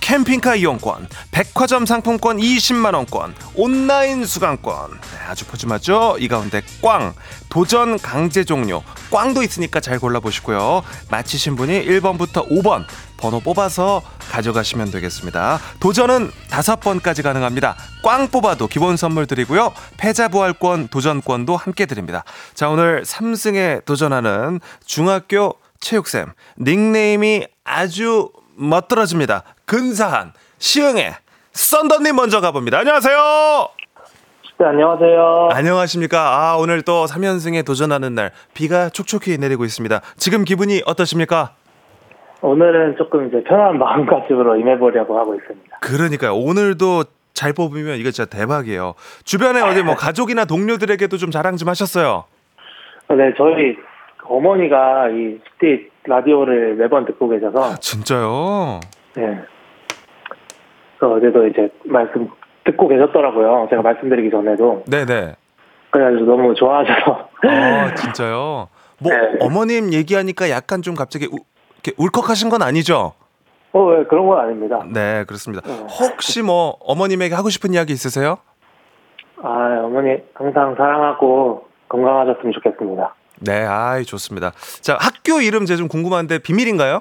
캠핑카 이용권, 백화점 상품권 20만 원권, 온라인 수강권. 네, 아주 푸짐하죠? 이 가운데 꽝, 도전 강제 종료, 꽝도 있으니까 잘 골라보시고요. 맞히신 분이 1번부터 5번 번호 뽑아서 가져가시면 되겠습니다. 도전은 다섯 번까지 가능합니다. 꽝 뽑아도 기본 선물 드리고요. 패자 부활권, 도전권도 함께 드립니다. 자, 오늘 3승에 도전하는 중학교 체육쌤 닉네임이 아주 멋들어집니다. 근사한 시흥의 썬더님 먼저 가봅니다. 안녕하세요. 네, 안녕하세요. 안녕하십니까. 아, 오늘 또 3연승에 도전하는 날 비가 촉촉히 내리고 있습니다. 지금 기분이 어떠십니까? 오늘은 조금 이제 편한 마음가짐으로 임해보려고 하고 있습니다. 그러니까요. 오늘도 잘 뽑으면 이거 진짜 대박이에요. 주변에 어디 뭐 가족이나 동료들에게도 좀 자랑 좀 하셨어요. 네, 저희 어머니가 이 스티 라디오를 매번 듣고 계셔서, 진짜요? 네. 그래서 어제도 이제 말씀 듣고 계셨더라고요. 제가 말씀드리기 전에도. 네네. 그래가지고 너무 좋아하셔서. 아, 진짜요? 뭐 네. 어머님 얘기하니까 약간 좀 갑자기 우, 울컥하신 건 아니죠? 어, 네, 그런 건 아닙니다. 네, 그렇습니다. 네. 혹시 뭐 어머님에게 하고 싶은 이야기 있으세요? 아, 어머니 항상 사랑하고 건강하셨으면 좋겠습니다. 네, 아이 좋습니다. 자, 학교 이름 제 좀 궁금한데 비밀인가요?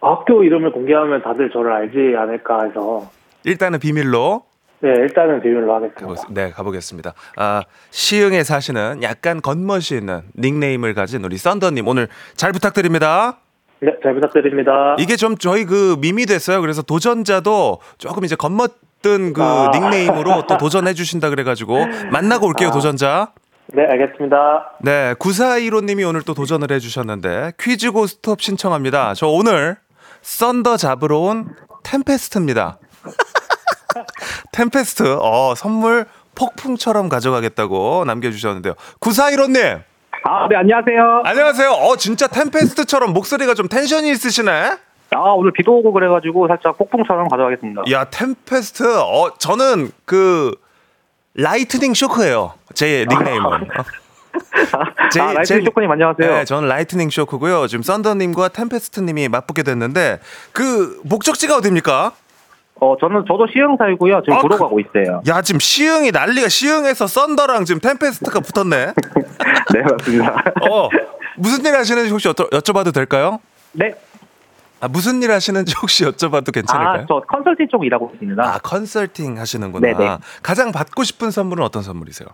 학교 이름을 공개하면 다들 저를 알지 않을까 해서 일단은 비밀로 네, 일단은 비밀로 하겠습니다. 가보, 네, 가보겠습니다. 아, 시흥에 사시는 약간 겉멋이 있는 닉네임을 가진 우리 썬더님 오늘 잘 부탁드립니다. 네, 잘 부탁드립니다. 이게 좀 저희 그 밈이 됐어요. 그래서 도전자도 조금 이제 겉멋든 그 아. 닉네임으로 또 도전해 주신다 그래가지고 만나고 올게요, 아. 도전자. 네, 알겠습니다. 네, 9415님이 오늘 또 도전을 해주셨는데 퀴즈 고스톱 신청합니다. 저 오늘 Thunder 잡으러 온 Tempest입니다. Tempest, 어, 선물 폭풍처럼 가져가겠다고 남겨주셨는데요. 9415님, 아, 네, 안녕하세요. 안녕하세요. 어, 진짜 Tempest처럼 목소리가 좀 텐션이 있으시네? 아, 오늘 비도 오고 그래가지고 살짝 폭풍처럼 가져가겠습니다. 야, Tempest, 어, 저는 그, Lightning Shock예요. 제 닉네임은. 어. 제- 아, Light 제- Shock님 안녕하세요. 네, 저는 Lightning Shock고요. 지금 Thunder님과 Tempest님이 맞붙게 됐는데 그 목적지가 어딥니까? 어, 저는, 저도 시흥 살고요. 지금 아, 보러 그- 가고 있어요. 야 지금 시흥이 난리가 시흥에서 썬더랑 지금 템페스트가 붙었네. 네, 맞습니다. 어 무슨 일 하시는지 혹시 여쭤, 여쭤봐도 될까요? 네. 아 무슨 일 하시는지 혹시 여쭤봐도 괜찮을까요? 아, 저 컨설팅 쪽 일하고 있습니다. 아, 컨설팅 하시는구나. 네네. 가장 받고 싶은 선물은 어떤 선물이세요?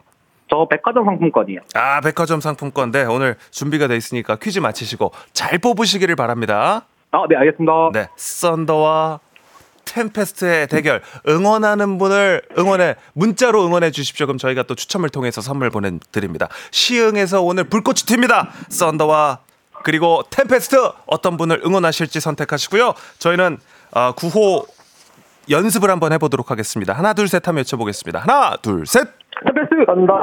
저 백화점 상품권이요. 아 백화점 상품권데 오늘 준비가 돼 있으니까 퀴즈 맞히시고 잘 뽑으시기를 바랍니다. 아, 네, 알겠습니다. 네, Thunder와 Tempest의 대결 응원하는 분을 응원해 문자로 응원해 주십시오. 그럼 저희가 또 추첨을 통해서 선물 보내드립니다. 시흥에서 오늘 불꽃이 튑니다. Thunder와 그리고 Tempest 어떤 분을 응원하실지 선택하시고요. 저희는 어, 구호 연습을 한번 해보도록 하겠습니다. 하나 둘 셋 하면 외쳐보겠습니다. 하나 둘 셋. Tempest! 간다.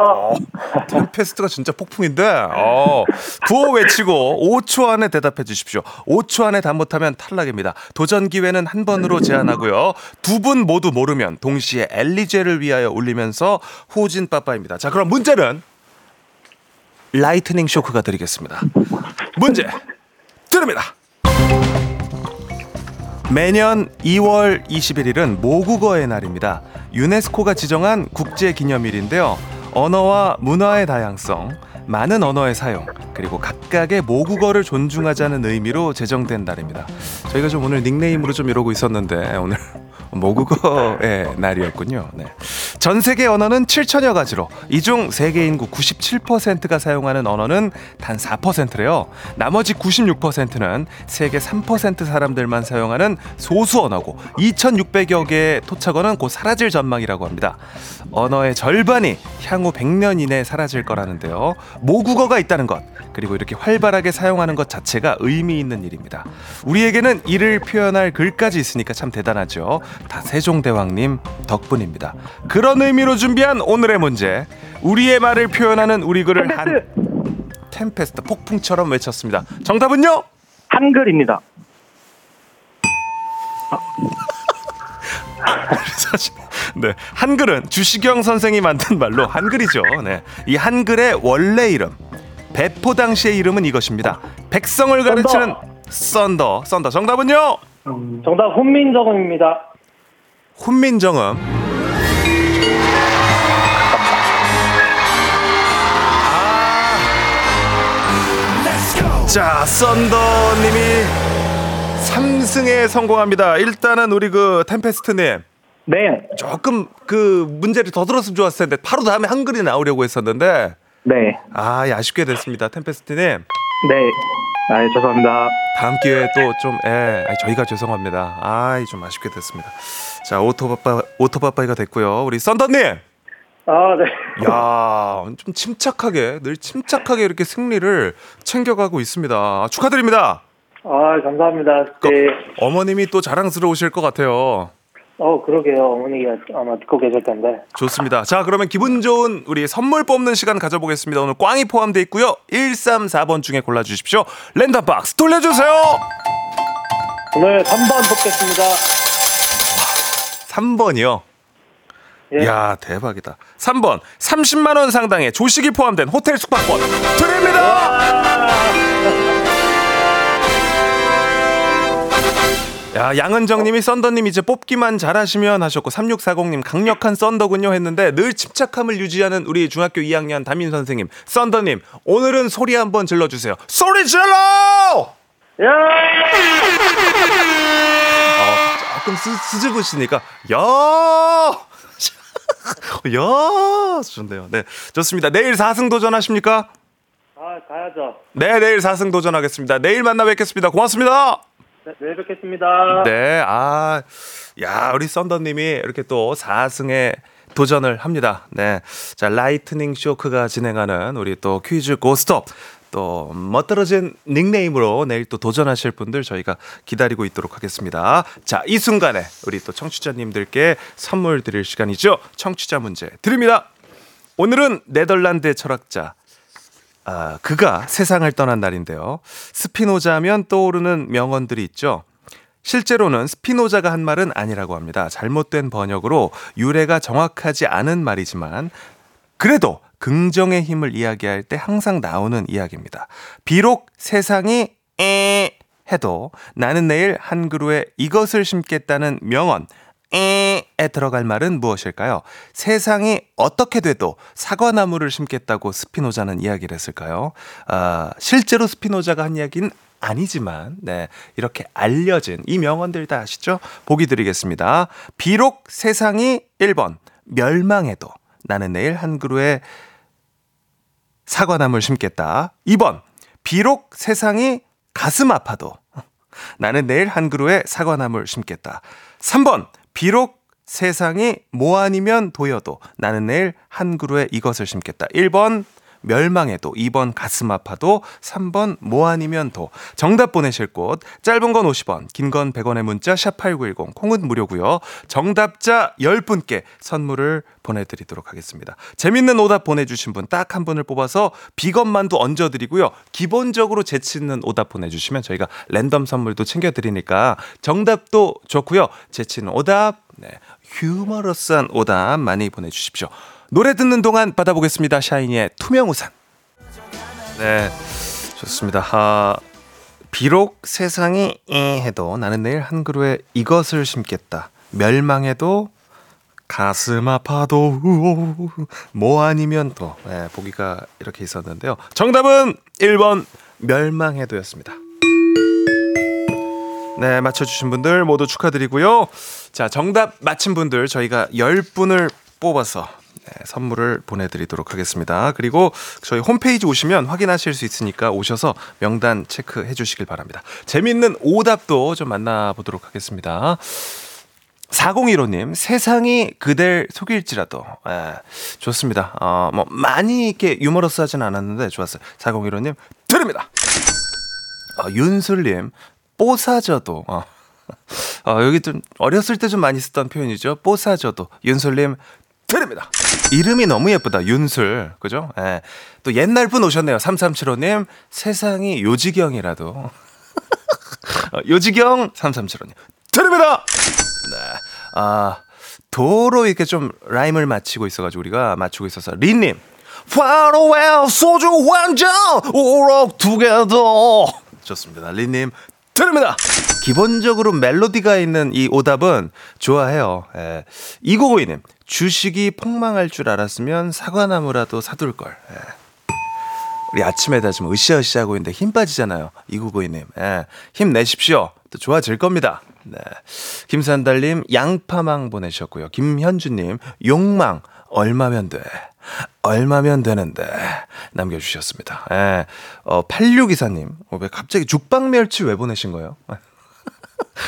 Tempest가 진짜 폭풍인데 어, 구호 외치고 5초 안에 대답해 주십시오. 5초 안에 답 못하면 탈락입니다. 도전 기회는 한 번으로 제한하고요. 두 분 모두 모르면 동시에 엘리제를 위하여 울리면서 퇴진 빠빠입니다. 자 그럼 문제는 라이트닝 쇼크가 드리겠습니다. 문제 드립니다. 매년 2월 21일은 모국어의 날입니다. 유네스코가 지정한 국제 기념일인데요. 언어와 문화의 다양성, 많은 언어의 사용, 그리고 각각의 모국어를 존중하자는 의미로 제정된 날입니다. 저희가 좀 오늘 닉네임으로 좀 이러고 있었는데 오늘 모국어의 날이었군요. 네. 전 세계 언어는 7천여 가지로 이 중 세계 인구 97%가 사용하는 언어는 단 4%래요. 나머지 96%는 세계 3% 사람들만 사용하는 소수 언어고 2,600여 개의 토착어는 곧 사라질 전망이라고 합니다. 언어의 절반이 향후 100년 이내에 사라질 거라는데요. 모국어가 있다는 것 그리고 이렇게 활발하게 사용하는 것 자체가 의미 있는 일입니다. 우리에게는 이를 표현할 글까지 있으니까 참 대단하죠. 다 세종대왕님 덕분입니다. 그런 의미로 준비한 오늘의 문제. 우리의 말을 표현하는 우리 글을 한 템페스트 폭풍처럼 외쳤습니다. 정답은요? 한글입니다. 사실 네 한글은 주시경 선생이 만든 말로 한글이죠. 네, 이 한글의 원래 이름 배포 당시의 이름은 이것입니다. 백성을 가르치는 썬더 썬더 정답은요? 정답 훈민정음입니다. 훈민정음. 아. 자, 썬더님이 3승에 성공합니다. 일단은 우리 그 템페스트님 네. 조금 그 문제를 더 들었으면 좋았을 텐데 바로 다음에 한글이 나오려고 했었는데 네. 아 예, 아쉽게 됐습니다. 템페스트님 네. 아, 예, 죄송합니다. 다음 기회에 또 좀 예, 저희가 죄송합니다. 아이 좀 아쉽게 됐습니다. 자 오토바빠 오토바빠이가 됐고요. 우리 썬더님 아, 네. 야, 좀 침착하게 늘 침착하게 이렇게 승리를 챙겨가고 있습니다. 축하드립니다. 아, 감사합니다. 네. 어머님이 또 자랑스러우실 것 같아요. 어, 그러게요. 어머니가 아마 듣고 계실 텐데. 좋습니다. 자, 그러면 기분 좋은 우리 선물 뽑는 시간 가져보겠습니다. 오늘 꽝이 포함되어 있고요. 1, 3, 4번 중에 골라주십시오. 랜덤 박스 돌려주세요. 오늘 3번 뽑겠습니다. 3번이요. 예. 야 대박이다. 3번 30만 원 상당의 조식이 포함된 호텔 숙박권 드립니다. 야 양은정님이 썬더님 이제 뽑기만 잘하시면 하셨고 3640님 강력한 썬더군요 했는데 늘 침착함을 유지하는 우리 중학교 2학년 담임 선생님 썬더님 오늘은 소리 한번 질러주세요. 소리 질러! 야! 어, 조금 스, 스즈으시니까 야! 야! 좋네요. 네. 좋습니다. 내일 4승 도전하십니까? 아, 가야죠. 네, 내일 4승 도전하겠습니다. 내일 만나 뵙겠습니다. 고맙습니다. 네, 내일 뵙겠습니다. 네, 아, 야, 우리 썬더님이 이렇게 또 4승에 도전을 합니다. 네. 자, 라이트닝 쇼크가 진행하는 우리 또 퀴즈 고스톱. 또 멋들어진 닉네임으로 내일 또 도전하실 분들 저희가 기다리고 있도록 하겠습니다. 자, 이 순간에 우리 또 청취자님들께 선물 드릴 시간이죠. 청취자 문제 드립니다. 오늘은 네덜란드 철학자 아, 그가 세상을 떠난 날인데요. 스피노자 하면 떠오르는 명언들이 있죠. 실제로는 스피노자가 한 말은 아니라고 합니다. 잘못된 번역으로 유래가 정확하지 않은 말이지만 그래도 긍정의 힘을 이야기할 때 항상 나오는 이야기입니다. 비록 세상이 에 해도 나는 내일 한 그루에 이것을 심겠다는 명언 에에 들어갈 말은 무엇일까요? 세상이 어떻게 돼도 사과나무를 심겠다고 스피노자는 이야기를 했을까요? 아, 실제로 스피노자가 한 이야기는 아니지만, 네, 이렇게 알려진 이 명언들 다 아시죠? 보기 드리겠습니다. 비록 세상이 1번, 멸망해도 나는 내일 한 그루에 사과나무를 심겠다. 2번, 비록 세상이 가슴 아파도 나는 내일 한 그루에 사과나무를 심겠다. 3번, 비록 세상이 뭐 아니면 도여도 나는 내일 한 그루에 이것을 심겠다. 1번, 멸망해도 2번 가슴 아파도 3번 뭐 아니면 도. 정답 보내실 곳. 짧은 건 50원 긴 건 100원의 문자 샵8910 콩은 무료고요. 정답자 10분께 선물을 보내드리도록 하겠습니다. 재밌는 오답 보내주신 분 딱 한 분을 뽑아서 비건만두 얹어드리고요. 기본적으로 재치있는 오답 보내주시면 저희가 랜덤 선물도 챙겨드리니까 정답도 좋고요. 재치있는 오답 네, 휴머러스한 오답 많이 보내주십시오 노래 듣는 동안 받아보겠습니다. 샤이니의 투명 우산. 네, 좋습니다. 아, 비록 세상이 이 해도 나는 내일 한 그루에 이것을 심겠다. 멸망해도 가슴 아파도 뭐 아니면 또 네, 보기가 이렇게 있었는데요. 정답은 1번 멸망해도였습니다. 네, 맞춰주신 분들 모두 축하드리고요. 자, 정답 맞힌 분들 저희가 10분을 뽑아서 네, 선물을 보내드리도록 하겠습니다. 그리고 저희 홈페이지 오시면 확인하실 수 있으니까 오셔서 명단 체크해 주시길 바랍니다. 재밌는 오답도 좀 만나보도록 하겠습니다. 4015님, 세상이 그댈 속일지라도. 예, 좋습니다. 어, 뭐, 많이 이렇게 유머러스 하진 않았는데 좋았어요. 4015님, 드립니다. 어, 윤술님, 뽀사져도. 어. 어, 여기 좀 어렸을 때 좀 많이 쓰던 표현이죠. 뽀사져도. 윤술님, 드립니다. 이름이 너무 예쁘다. 윤술. 그죠? 예. 또 옛날 분 오셨네요. 3375님. 세상이 요지경이라도. 어, 요지경 3375님. 드립니다. 네. 아, 도로 이렇게 좀 라임을 맞히고 있어가지고 우리가 맞추고 있어서 린님. 파로웰 소주 완전 오락 투게더. 좋습니다. 린님. 드립니다. 기본적으로 멜로디가 있는 이 오답은 좋아해요. 예. 2952님, 주식이 폭망할 줄 알았으면 사과나무라도 사둘 걸. 예. 우리 아침에다 좀 으쌰으쌰하고 있는데 힘 빠지잖아요. 2992님. 예. 힘 내십시오. 또 좋아질 겁니다. 네. 김산달님, 양파망 보내셨고요. 김현주님, 욕망, 얼마면 돼? 얼마면 되는데 남겨주셨습니다. 예. 어, 8624님, 어, 왜 갑자기 죽방멸치 왜 보내신 거예요?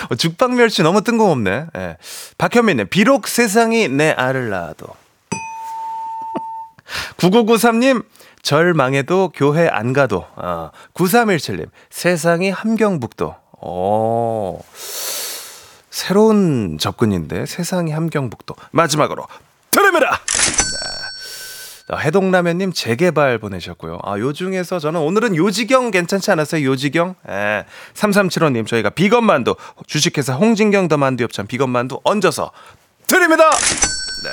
어, 죽방멸치 너무 뜬금없네. 예. 박현민님, 비록 세상이 내 알을 낳아도. 9993님, 절 망해도 교회 안 가도. 어, 9317님, 세상이 함경북도. 오. 새로운 접근인데, 세상이 함경북도. 마지막으로, 드립니다! 네. 해동라면님 재개발 보내셨고요. 아, 요 중에서 저는 오늘은 요지경 괜찮지 않았어요? 요지경? 예. 3375님, 저희가 비건만두, 주식회사 홍진경 더 만두 엽찬 비건만두 얹어서 드립니다! 네.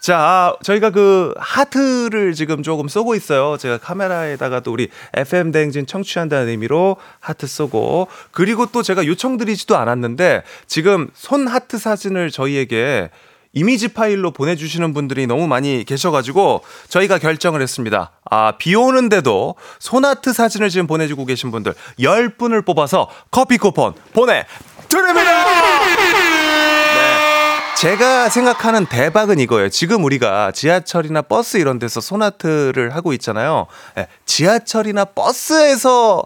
자, 아, 저희가 그 하트를 지금 조금 쏘고 있어요. 제가 카메라에다가 또 우리 FM 대행진 청취한다는 의미로 하트 쏘고 그리고 또 제가 요청드리지도 않았는데 지금 손 하트 사진을 저희에게 이미지 파일로 보내주시는 분들이 너무 많이 계셔가지고 저희가 결정을 했습니다. 아, 비 오는데도 손아트 사진을 지금 보내주고 계신 분들 10분을 뽑아서 커피 쿠폰 보내드립니다! 네. 제가 생각하는 대박은 이거예요. 지금 우리가 지하철이나 버스 이런 데서 손아트를 하고 있잖아요. 네, 지하철이나 버스에서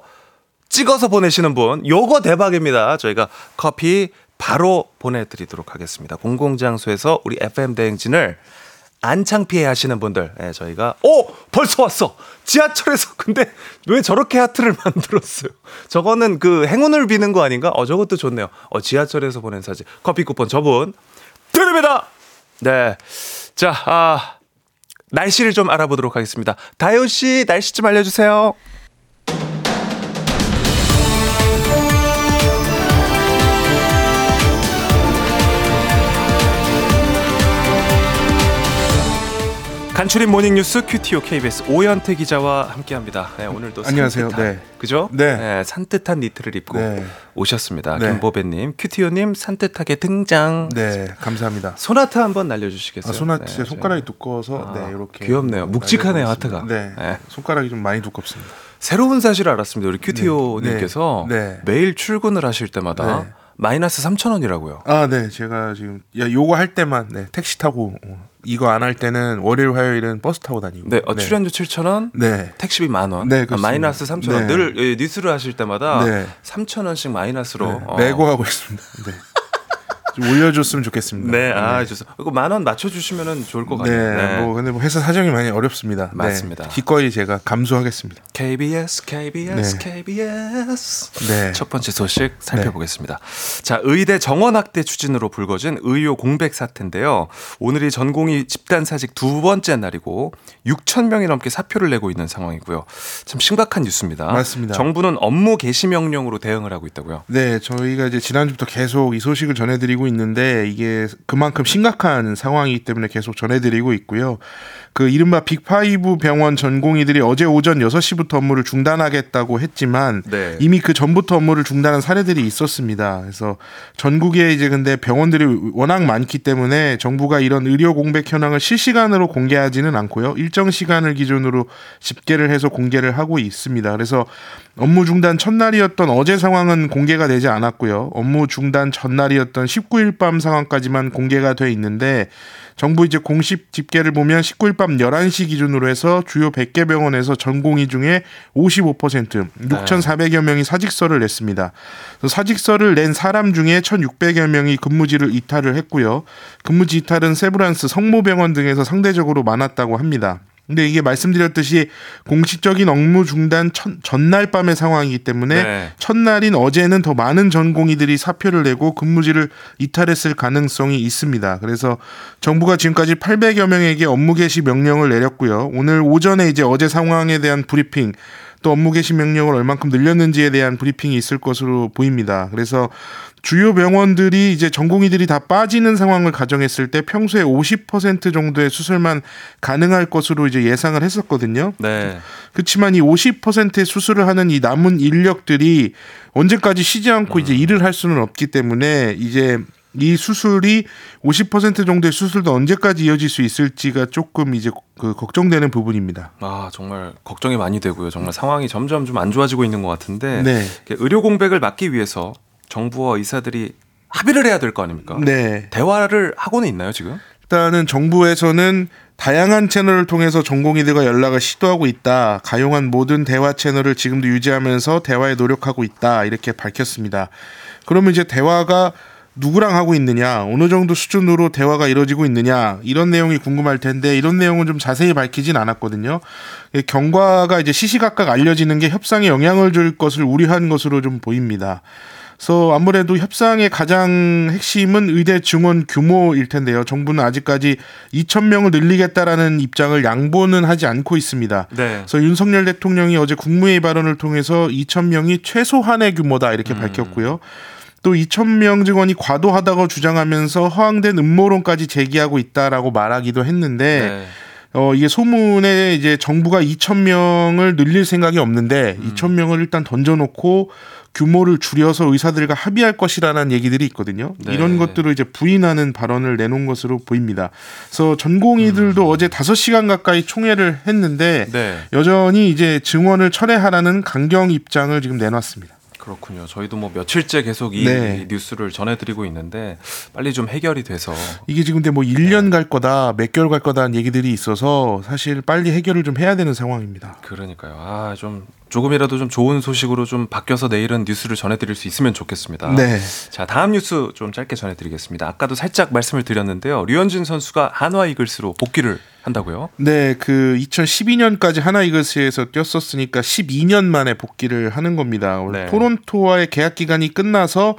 찍어서 보내시는 분, 요거 대박입니다. 저희가 커피 바로 보내드리도록 하겠습니다. 공공장소에서 우리 FM 대행진을 안 창피해 하시는 분들, 예, 저희가, 오! 벌써 왔어! 지하철에서, 근데 왜 저렇게 하트를 만들었어요? 저거는 그 행운을 비는 거 아닌가? 어, 저것도 좋네요. 어, 지하철에서 보낸 사진. 커피 쿠폰 저분, 드립니다! 네. 자, 아, 날씨를 좀 알아보도록 하겠습니다. 다효씨, 날씨 좀 알려주세요. 간추린 모닝뉴스 큐티오 KBS 오현태 기자와 함께합니다. 네, 오늘도 안녕하세요. 산뜻한, 네. 그죠? 네. 산뜻한 니트를 입고 네. 오셨습니다. 네. 김보배님, 큐티오님 산뜻하게 등장. 네, 감사합니다. 손하트 한번 날려주시겠어요? 아, 손하 네, 제 손가락이 두꺼워서 네, 이렇게 귀엽네요. 묵직하네요, 하트가. 네, 네. 손가락이 좀 많이 두껍습니다. 새로운 사실을 알았습니다. 우리 큐티오님께서 네. 네. 매일 출근을 하실 때마다 네. 마이너스 3천 원이라고요. 아, 네, 제가 지금 야 요거 할 때만 네, 택시 타고 어, 이거 안 할 때는 월요일 화요일은 버스 타고 다니고. 네, 어, 출연료 7천 원, 네. 택시비 만 원, 네, 아. 마이너스 3천 원. 네. 늘 예, 뉴스를 하실 때마다 네. 3천 원씩 마이너스로 네, 어. 내고 하고 있습니다. 네. 좀 올려줬으면 좋겠습니다. 네, 아, 좋습니다. 이거 만 원 맞춰주시면 좋을 것 네, 같아요. 뭐 근데 뭐 회사 사정이 많이 어렵습니다. 맞습니다. 네, 기꺼이 제가 감수하겠습니다. KBS, KBS, 네. KBS. 네. 첫 번째 소식 살펴보겠습니다. 자, 의대 정원학대 추진으로 불거진 의료 공백 사태인데요. 오늘이 전공의 집단 사직 두 번째 날이고 6천 명이 넘게 사표를 내고 있는 상황이고요. 참 심각한 뉴스입니다. 맞습니다. 정부는 업무 개시 명령으로 대응을 하고 있다고요. 네, 저희가 이제 지난주부터 계속 이 소식을 전해드리고 있는데 이게 그만큼 심각한 상황이기 때문에 계속 전해드리고 있고요. 그 이른바 Big Five 병원 전공의들이 어제 오전 6시부터 업무를 중단하겠다고 했지만 네. 이미 그 전부터 업무를 중단한 사례들이 있었습니다. 그래서 전국에 이제 근데 병원들이 워낙 많기 때문에 정부가 이런 의료 공백 현황을 실시간으로 공개하지는 않고요. 일정 시간을 기준으로 집계를 해서 공개를 하고 있습니다. 그래서 업무 중단 첫날이었던 어제 상황은 공개가 되지 않았고요. 업무 중단 전날이었던 19일 밤 상황까지만 공개가 돼 있는데 정부 이제 공식 집계를 보면 19일 밤 11시 기준으로 해서 주요 100개 병원에서 전공의 중에 55% 6,400여 명이 사직서를 냈습니다. 사직서를 낸 사람 중에 1,600여 명이 근무지를 이탈을 했고요. 근무지 이탈은 세브란스 성모병원 등에서 상대적으로 많았다고 합니다. 근데 이게 말씀드렸듯이 공식적인 업무 중단 첫, 전날 밤의 상황이기 때문에 네. 첫날인 어제는 더 많은 전공의들이 사표를 내고 근무지를 이탈했을 가능성이 있습니다. 그래서 정부가 지금까지 800여 명에게 업무 개시 명령을 내렸고요. 오늘 오전에 이제 어제 상황에 대한 브리핑 또 업무 개시 명령을 얼만큼 늘렸는지에 대한 브리핑이 있을 것으로 보입니다. 그래서 주요 병원들이 이제 전공의들이 다 빠지는 상황을 가정했을 때 평소에 50% 정도의 수술만 가능할 것으로 이제 예상을 했었거든요. 네. 그렇지만 이 50%의 수술을 하는 이 남은 인력들이 언제까지 쉬지 않고 이제 일을 할 수는 없기 때문에 이제 이 수술이 50% 정도의 수술도 언제까지 이어질 수 있을지가 조금 이제 그 걱정되는 부분입니다. 아, 정말 걱정이 많이 되고요. 정말 상황이 점점 좀 안 좋아지고 있는 것 같은데 네. 의료 공백을 막기 위해서 정부와 의사들이 합의를 해야 될 거 아닙니까? 네. 대화를 하고는 있나요, 지금? 일단은 정부에서는 다양한 채널을 통해서 전공의들과 연락을 시도하고 있다. 가용한 모든 대화 채널을 지금도 유지하면서 대화에 노력하고 있다. 이렇게 밝혔습니다. 그러면 이제 대화가 누구랑 하고 있느냐, 어느 정도 수준으로 대화가 이루어지고 있느냐, 이런 내용이 궁금할 텐데, 이런 내용은 좀 자세히 밝히진 않았거든요. 이 경과가 이제 시시각각 알려지는 게 협상에 영향을 줄 것을 우려한 것으로 좀 보입니다. 그래서 아무래도 협상의 가장 핵심은 의대 증원 규모일 텐데요. 정부는 아직까지 2천 명을 늘리겠다라는 입장을 양보는 하지 않고 있습니다. 네. 그래서 윤석열 대통령이 어제 국무회의 발언을 통해서 2천 명이 최소한의 규모다 이렇게 밝혔고요. 또 2,000명 증원이 과도하다고 주장하면서 허황된 음모론까지 제기하고 있다라고 말하기도 했는데 네. 어 이게 소문에 이제 정부가 2,000명을 늘릴 생각이 없는데 음. 2,000명을 일단 던져놓고 규모를 줄여서 의사들과 합의할 것이라는 얘기들이 있거든요. 네. 이런 것들을 이제 부인하는 발언을 내놓은 것으로 보입니다. 그래서 전공의들도 어제 5시간 가까이 총회를 했는데 음. 네. 여전히 이제 증원을 철회하라는 강경 입장을 지금 내놨습니다. 그렇군요. 저희도 뭐 며칠째 계속 이 네. 뉴스를 전해드리고 있는데 빨리 좀 해결이 돼서 이게 지금 근데 뭐 1년 갈 거다, 몇 개월 갈 거다는 얘기들이 있어서 사실 빨리 해결을 좀 해야 되는 상황입니다. 그러니까요. 아, 좀 조금이라도 좀 좋은 소식으로 좀 바뀌어서 내일은 뉴스를 전해드릴 수 있으면 좋겠습니다. 네. 자, 다음 뉴스 좀 짧게 전해드리겠습니다. 아까도 살짝 말씀을 드렸는데요. 류현진 선수가 한화 이글스로 복귀를 한다고요? 네, 그 2012년까지 하나 이글스에서 뛰었었으니까 12년 만에 복귀를 하는 겁니다. 네. 토론토와의 계약 기간이 끝나서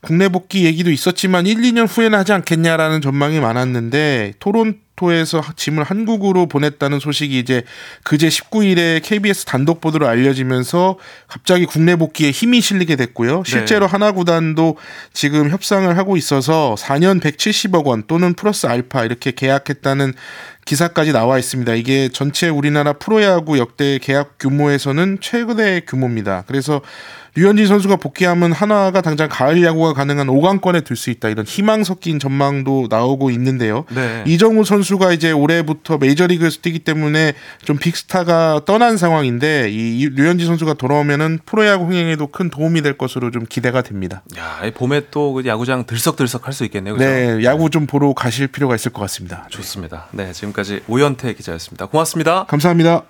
국내 복귀 얘기도 있었지만 1, 2년 후에는 하지 않겠냐라는 전망이 많았는데 토론 토에서 짐을 한국으로 보냈다는 소식이 이제 그제 19일에 KBS 단독 보도로 알려지면서 갑자기 국내 복귀에 힘이 실리게 됐고요. 실제로 하나 구단도 지금 협상을 하고 있어서 4년 170억 원 또는 플러스 알파 이렇게 계약했다는 기사까지 나와 있습니다. 이게 전체 우리나라 프로야구 역대 계약 규모에서는 최대 규모입니다. 그래서 류현진 선수가 복귀하면 한화가 당장 가을 야구가 가능한 5강권에 들 수 있다 이런 희망 섞인 전망도 나오고 있는데요. 네. 이정우 선수가 이제 올해부터 메이저리그에서 뛰기 때문에 좀 빅스타가 떠난 상황인데 이 류현진 선수가 돌아오면은 프로야구 흥행에도 큰 도움이 될 것으로 좀 기대가 됩니다. 야, 이 봄에 또그 야구장 들썩들썩 할 수 있겠네요. 그죠? 네, 야구 좀 보러 가실 필요가 있을 것 같습니다. 좋습니다. 네, 지금까지 오현태 기자였습니다. 고맙습니다. 감사합니다.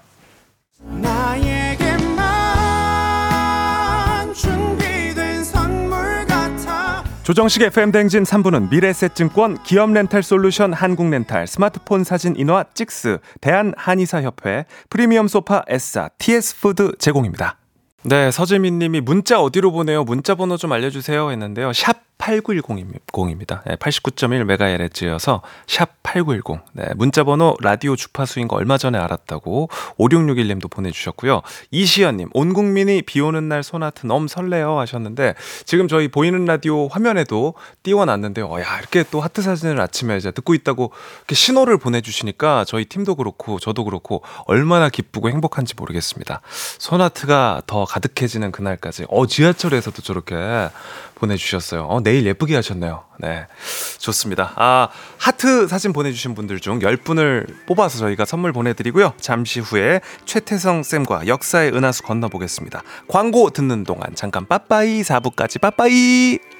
조정식 FM 대행진 3부는 미래에셋증권, 기업렌탈솔루션 한국렌탈, 스마트폰 사진 인화 찍스, 대한한의사협회, 프리미엄 소파 에싸, TS푸드 제공입니다. 네, 서재민 님이 문자 어디로 보내요? 문자 번호 좀 알려주세요 했는데요. 샵 8910입니다. 네, 89.1MHz여서 샵 8910. 네, 문자 번호 라디오 주파수인 거 얼마 전에 알았다고 5661님도 보내주셨고요. 이시연 님, 온 국민이 비 오는 날 손하트 너무 설레요 하셨는데 지금 저희 보이는 라디오 화면에도 띄워놨는데요. 어, 야, 이렇게 또 하트 사진을 아침에 이제 듣고 있다고 이렇게 신호를 보내주시니까 저희 팀도 그렇고 저도 그렇고 얼마나 기쁘고 행복한지 모르겠습니다. 소나트가 더 가득해지는 그날까지. 어, 지하철에서도 저렇게 보내주셨어요. 어, 내일 예쁘게 하셨네요. 네. 좋습니다. 아, 하트 사진 보내주신 분들 중 10분을 뽑아서 저희가 선물 보내드리고요. 잠시 후에 최태성 쌤과 역사의 은하수 건너보겠습니다. 광고 듣는 동안 잠깐 빠빠이 4부까지 빠빠이!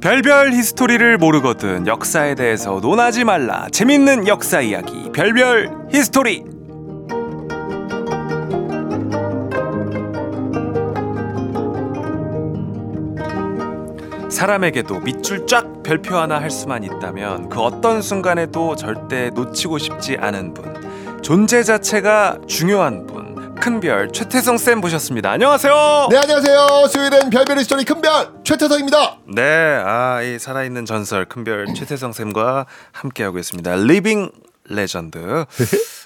별별 히스토리를 모르거든 역사에 대해서 논하지 말라. 재밌는 역사 이야기 별별 히스토리. 사람에게도 밑줄 쫙 별표 하나 할 수만 있다면 그 어떤 순간에도 절대 놓치고 싶지 않은 분. 존재 자체가 중요한 분 큰별 최태성 쌤 모셨습니다 안녕하세요 네 안녕하세요 수요일엔 별별 히스토리 큰별 최태성입니다 네, 아, 이 살아있는 전설 큰별 최태성 쌤과 함께하고 있습니다. living legend.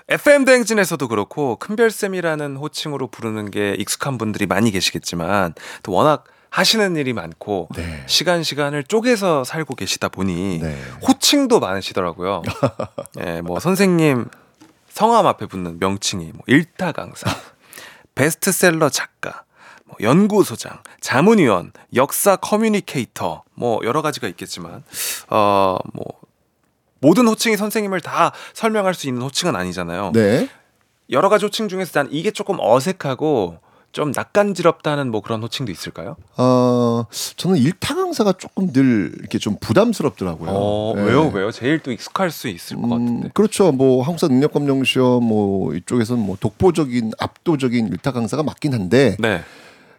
FM 대행진에서도 그렇고 큰별 쌤이라는 호칭으로 부르는 게 익숙한 분들이 많이 계시겠지만 또 워낙 하시는 일이 많고 네. 시간 시간을 쪼개서 살고 계시다 보니 네. 호칭도 많으시더라고요. 예, 뭐 선생님 성함 앞에 붙는 명칭이 뭐 일타 강사, 베스트셀러 작가, 뭐 연구소장, 자문위원, 역사 커뮤니케이터, 뭐 여러 가지가 있겠지만 어뭐 모든 호칭이 선생님을 다 설명할 수 있는 호칭은 아니잖아요. 네 여러 가지 호칭 중에서 난 이게 조금 어색하고 좀 낯간지럽다는 뭐 그런 호칭도 있을까요? 어, 저는 일타 강사가 조금 늘 이렇게 좀 부담스럽더라고요. 어, 예. 왜요, 왜요? 제일 또 익숙할 수 있을 것 같은데. 음, 그렇죠. 뭐 한국사 능력 검정 시험 뭐 이쪽에서는 뭐 독보적인 압도적인 일타 강사가 맞긴 한데 네.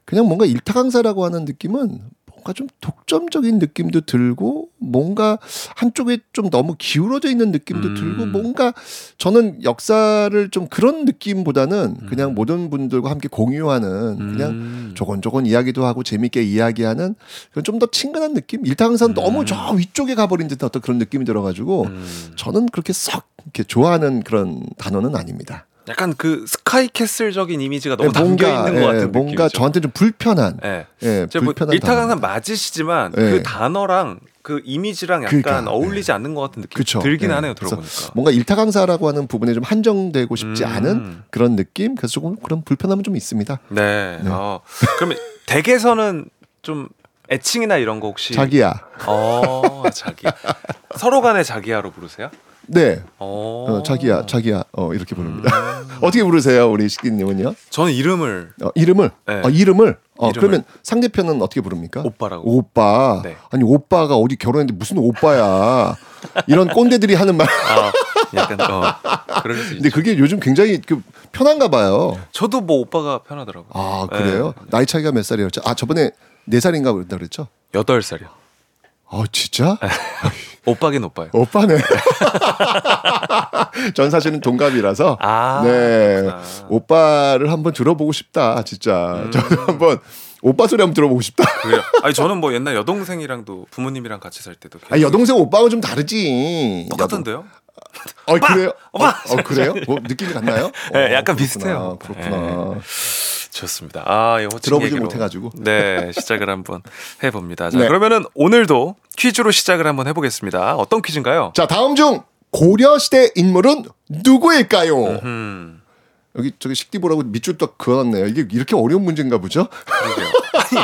그냥 뭔가 일타 강사라고 하는 느낌은 뭔가 좀 독점적인 느낌도 들고 뭔가 한쪽에 좀 너무 기울어져 있는 느낌도 음. 들고 뭔가 저는 역사를 좀 그런 느낌보다는 그냥 모든 분들과 함께 공유하는 그냥 음. 조곤조곤 이야기도 하고 재밌게 이야기하는 좀더 친근한 느낌. 일타 강사는 너무 저 위쪽에 가버린 듯한 어떤 그런 느낌이 들어가지고 음. 저는 그렇게 썩 이렇게 좋아하는 그런 단어는 아닙니다. 약간 그 스카이 캐슬적인 이미지가 너무 예, 담겨 있는 것 예, 같은 뭔가 느낌이죠. 저한테 좀 불편한 예. 예, 뭐 불편한 일타 강사 단어입니다. 맞으시지만 예. 그 단어랑 그 이미지랑 약간 그러니까, 어울리지 않는 것 같은 느낌이 그쵸. 들긴 예. 하네요. 들어보니까. 뭔가 일타 강사라고 하는 부분에 좀 한정되고 싶지 음. 않은 그런 느낌. 그래서 조금 그런 불편함은 좀 있습니다. 네. 어. 그러면 댁에서는 좀 애칭이나 이런 거 혹시 자기야. 어, 자기. 서로 간에 자기야로 부르세요? 네. 어. 어, 자기야, 자기야. 어, 이렇게 부릅니다. 어떻게 부르세요, 우리 식기님은요? 저는 이름을 어, 이름을? 네. 어, 이름을? 어, 이름을. 그러면 상대편은 어떻게 부릅니까? 오빠라고. 오빠. 네. 아니, 오빠가 어디 결혼했는데 무슨 오빠야. 이런 꼰대들이 하는 말. 아, 약간 어. 그럴 수 근데 있죠. 그게 요즘 굉장히 그 편한가 봐요. 저도 뭐 오빠가 편하더라고요. 아, 그래요? 나이 차이가 몇 살이었죠? 아, 저번에 네 살인가 그랬다 그랬죠? 여덟 살이요. 아, 진짜? 오빠긴 오빠요. 오빠네. 전 사실은 동갑이라서. 아, 네. 그렇구나. 오빠를 한번 들어보고 싶다, 진짜. 음. 저도 한번 오빠 소리 한번 들어보고 싶다. 그래요. 아니 저는 뭐 옛날 여동생이랑도 부모님이랑 같이 살 때도 아, 여동생 오빠하고 좀 다르지. 똑같은데요? 어, 그래요? 오빠! 어, 어, 그래요? 뭐 느낌이 같나요? 네, 어, 약간 그렇구나, 비슷해요. 그렇구나. 좋습니다. 아, 이 호칭 들어보지 얘기로. 못해가지고. 네, 시작을 한번 해봅니다. 자, 네. 그러면은 오늘도 퀴즈로 시작을 한번 해보겠습니다. 어떤 퀴즈인가요? 자, 다음 중 고려시대 인물은 누구일까요? 음, 여기 저기 식디보라고 밑줄 딱 그어놨네요. 이게 이렇게 어려운 문제인가 보죠? 아니,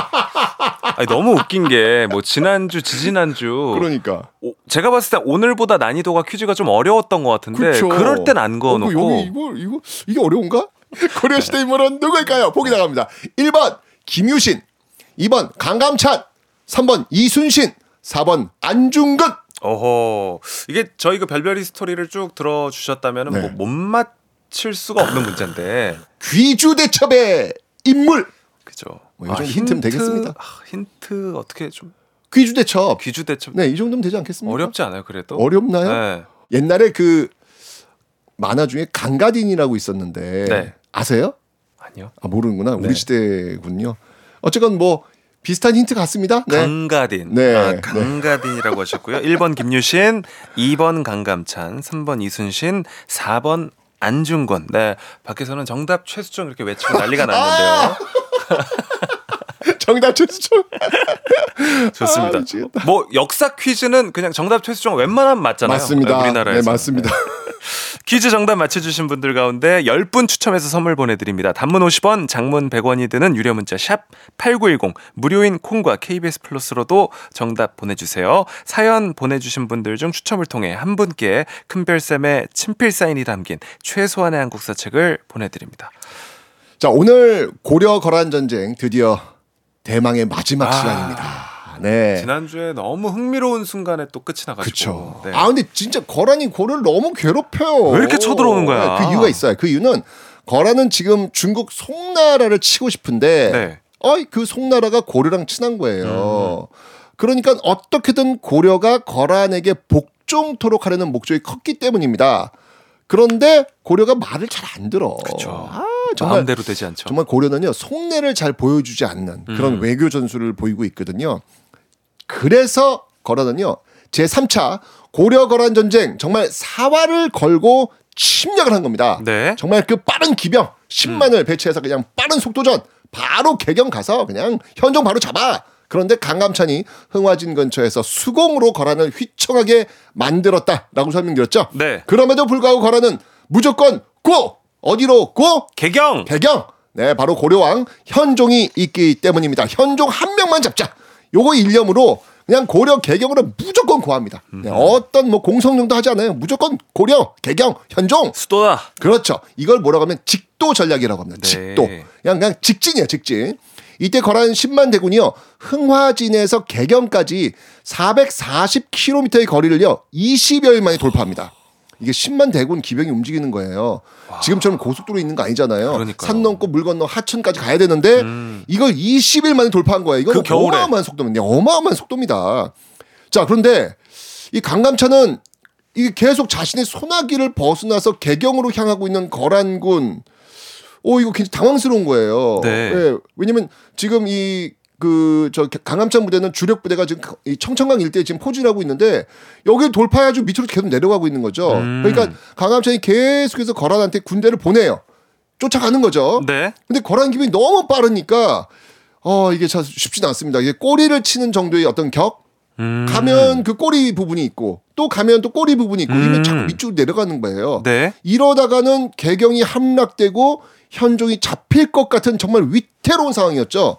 아니, 너무 웃긴 게 뭐 지난주, 지지난주 그러니까. 오- 제가 봤을 때 오늘보다 난이도가 퀴즈가 좀 어려웠던 것 같은데 그렇죠. 그럴 땐안 어, 그 여기 이거 이거 이게 어려운가? 고려시대 인물은 누구일까요? 보기 나갑니다. 1번 김유신, 2번 강감찬, 3번 이순신, 4번 안중근. 어허 이게 저희 그 별별이 스토리를 쭉 들어주셨다면 네. 뭐못 맞힐 수가 없는 문제인데 귀주 대첩의 인물. 그죠? 뭐이 정도 힌트면 되겠습니다. 아, 힌트 어떻게 좀 귀주 대첩. 귀주 대첩 네, 이 정도면 되지 않겠습니까? 어렵지 않아요 그래도? 어렵나요? 네. 옛날에 그 만화 중에 강가딘이라고 있었는데 네. 아세요? 아니요. 아 모르는구나. 네. 우리 시대군요. 어쨌건 뭐 비슷한 힌트 같습니다. 네. 강가딘. 네, 아, 네. 강가딘이라고 하셨고요. 1번 김유신, 2번 강감찬, 3번 이순신, 4번 안중권. 네. 밖에서는 정답 최수정 이렇게 외치고 난리가 났는데요. 정답 최수종. 좋습니다. 아. 뭐 역사 퀴즈는 그냥 정답 최수정 웬만하면 맞잖아요. 맞습니다. 네, 우리나라에서. 네, 맞습니다. 퀴즈 정답 맞춰주신 분들 가운데 10분 추첨해서 선물 보내드립니다. 단문 50원, 장문 100원이 드는 유료 문자 샵 8910 무료인 콩과 KBS 플러스로도 정답 보내주세요. 사연 보내주신 분들 중 추첨을 통해 한 분께 큰별쌤의 친필 사인이 담긴 최소한의 한국사 책을 보내드립니다. 자, 오늘 고려 거란 전쟁 드디어 대망의 마지막 아. 시간입니다. 네. 지난주에 너무 흥미로운 순간에 또 끝이 나가지고. 그렇죠. 네. 아 근데 진짜 거란이 고려를 너무 괴롭혀요. 왜 이렇게 쳐들어오는 거야? 네, 그 이유가 있어요. 그 이유는 거란은 지금 중국 송나라를 치고 싶은데 네. 어이 그 송나라가 고려랑 친한 거예요. 음. 그러니까 어떻게든 고려가 거란에게 복종토록 하려는 목적이 컸기 때문입니다. 그런데 고려가 말을 잘 안 들어. 그렇죠. 아, 정말 마음대로 되지 않죠. 정말 고려는요 속내를 잘 보여주지 않는 그런 음. 외교 전술을 보이고 있거든요. 그래서 거란은요 제 3차 고려 거란 전쟁 정말 사활을 걸고 침략을 한 겁니다. 네. 정말 그 빠른 기병 10만을 배치해서 그냥 빠른 속도전 바로 개경 가서 그냥 현종 바로 잡아. 그런데 강감찬이 흥화진 근처에서 수공으로 거란을 휘청하게 만들었다라고 설명드렸죠. 네. 그럼에도 불구하고 거란은 무조건 고 어디로 고 개경. 개경. 네, 바로 고려왕 현종이 있기 때문입니다. 현종 한 명만 잡자. 요거 일념으로 그냥 고려 개경으로 무조건 고합니다. 네, 어떤 뭐 공성정도 하지 않아요. 무조건 고려 개경 현종 수도다. 그렇죠. 이걸 뭐라고 하면 직도 전략이라고 합니다. 네. 직도. 그냥 그냥 직진이에요, 직진. 이때 거란 10만 대군이요. 흥화진에서 개경까지 440km의 거리를요. 20여일 만에 돌파합니다. 이게 10만 대군 기병이 움직이는 거예요. 지금처럼 고속도로 있는 거 아니잖아요. 그러니까요. 산 넘고 물 건너 하천까지 가야 되는데 이걸 20일 만에 돌파한 거예요. 이건 그 겨울에. 어마어마한 속도입니다. 어마어마한 속도입니다. 자, 그런데 이 강감차는 이 계속 자신의 소나기를 벗어나서 개경으로 향하고 있는 거란군. 오 이거 굉장히 당황스러운 거예요. 네. 예, 왜냐면 지금 이 그 저 강함차 부대는 주력 부대가 지금 이 청천강 일대에 지금 포진하고 있는데 여기를 돌파해가지고 밑으로 계속 내려가고 있는 거죠. 음. 그러니까 강함차이 계속해서 거란한테 군대를 보내요. 쫓아가는 거죠. 네. 근데 거란 기병이 너무 빠르니까 어 이게 참 쉽지는 않습니다. 이게 꼬리를 치는 정도의 어떤 격 음. 가면 그 꼬리 부분이 있고 또 가면 또 꼬리 부분이 있고 이면 음. 자꾸 밑으로 내려가는 거예요. 네. 이러다가는 개경이 함락되고 현종이 잡힐 것 같은 정말 위태로운 상황이었죠.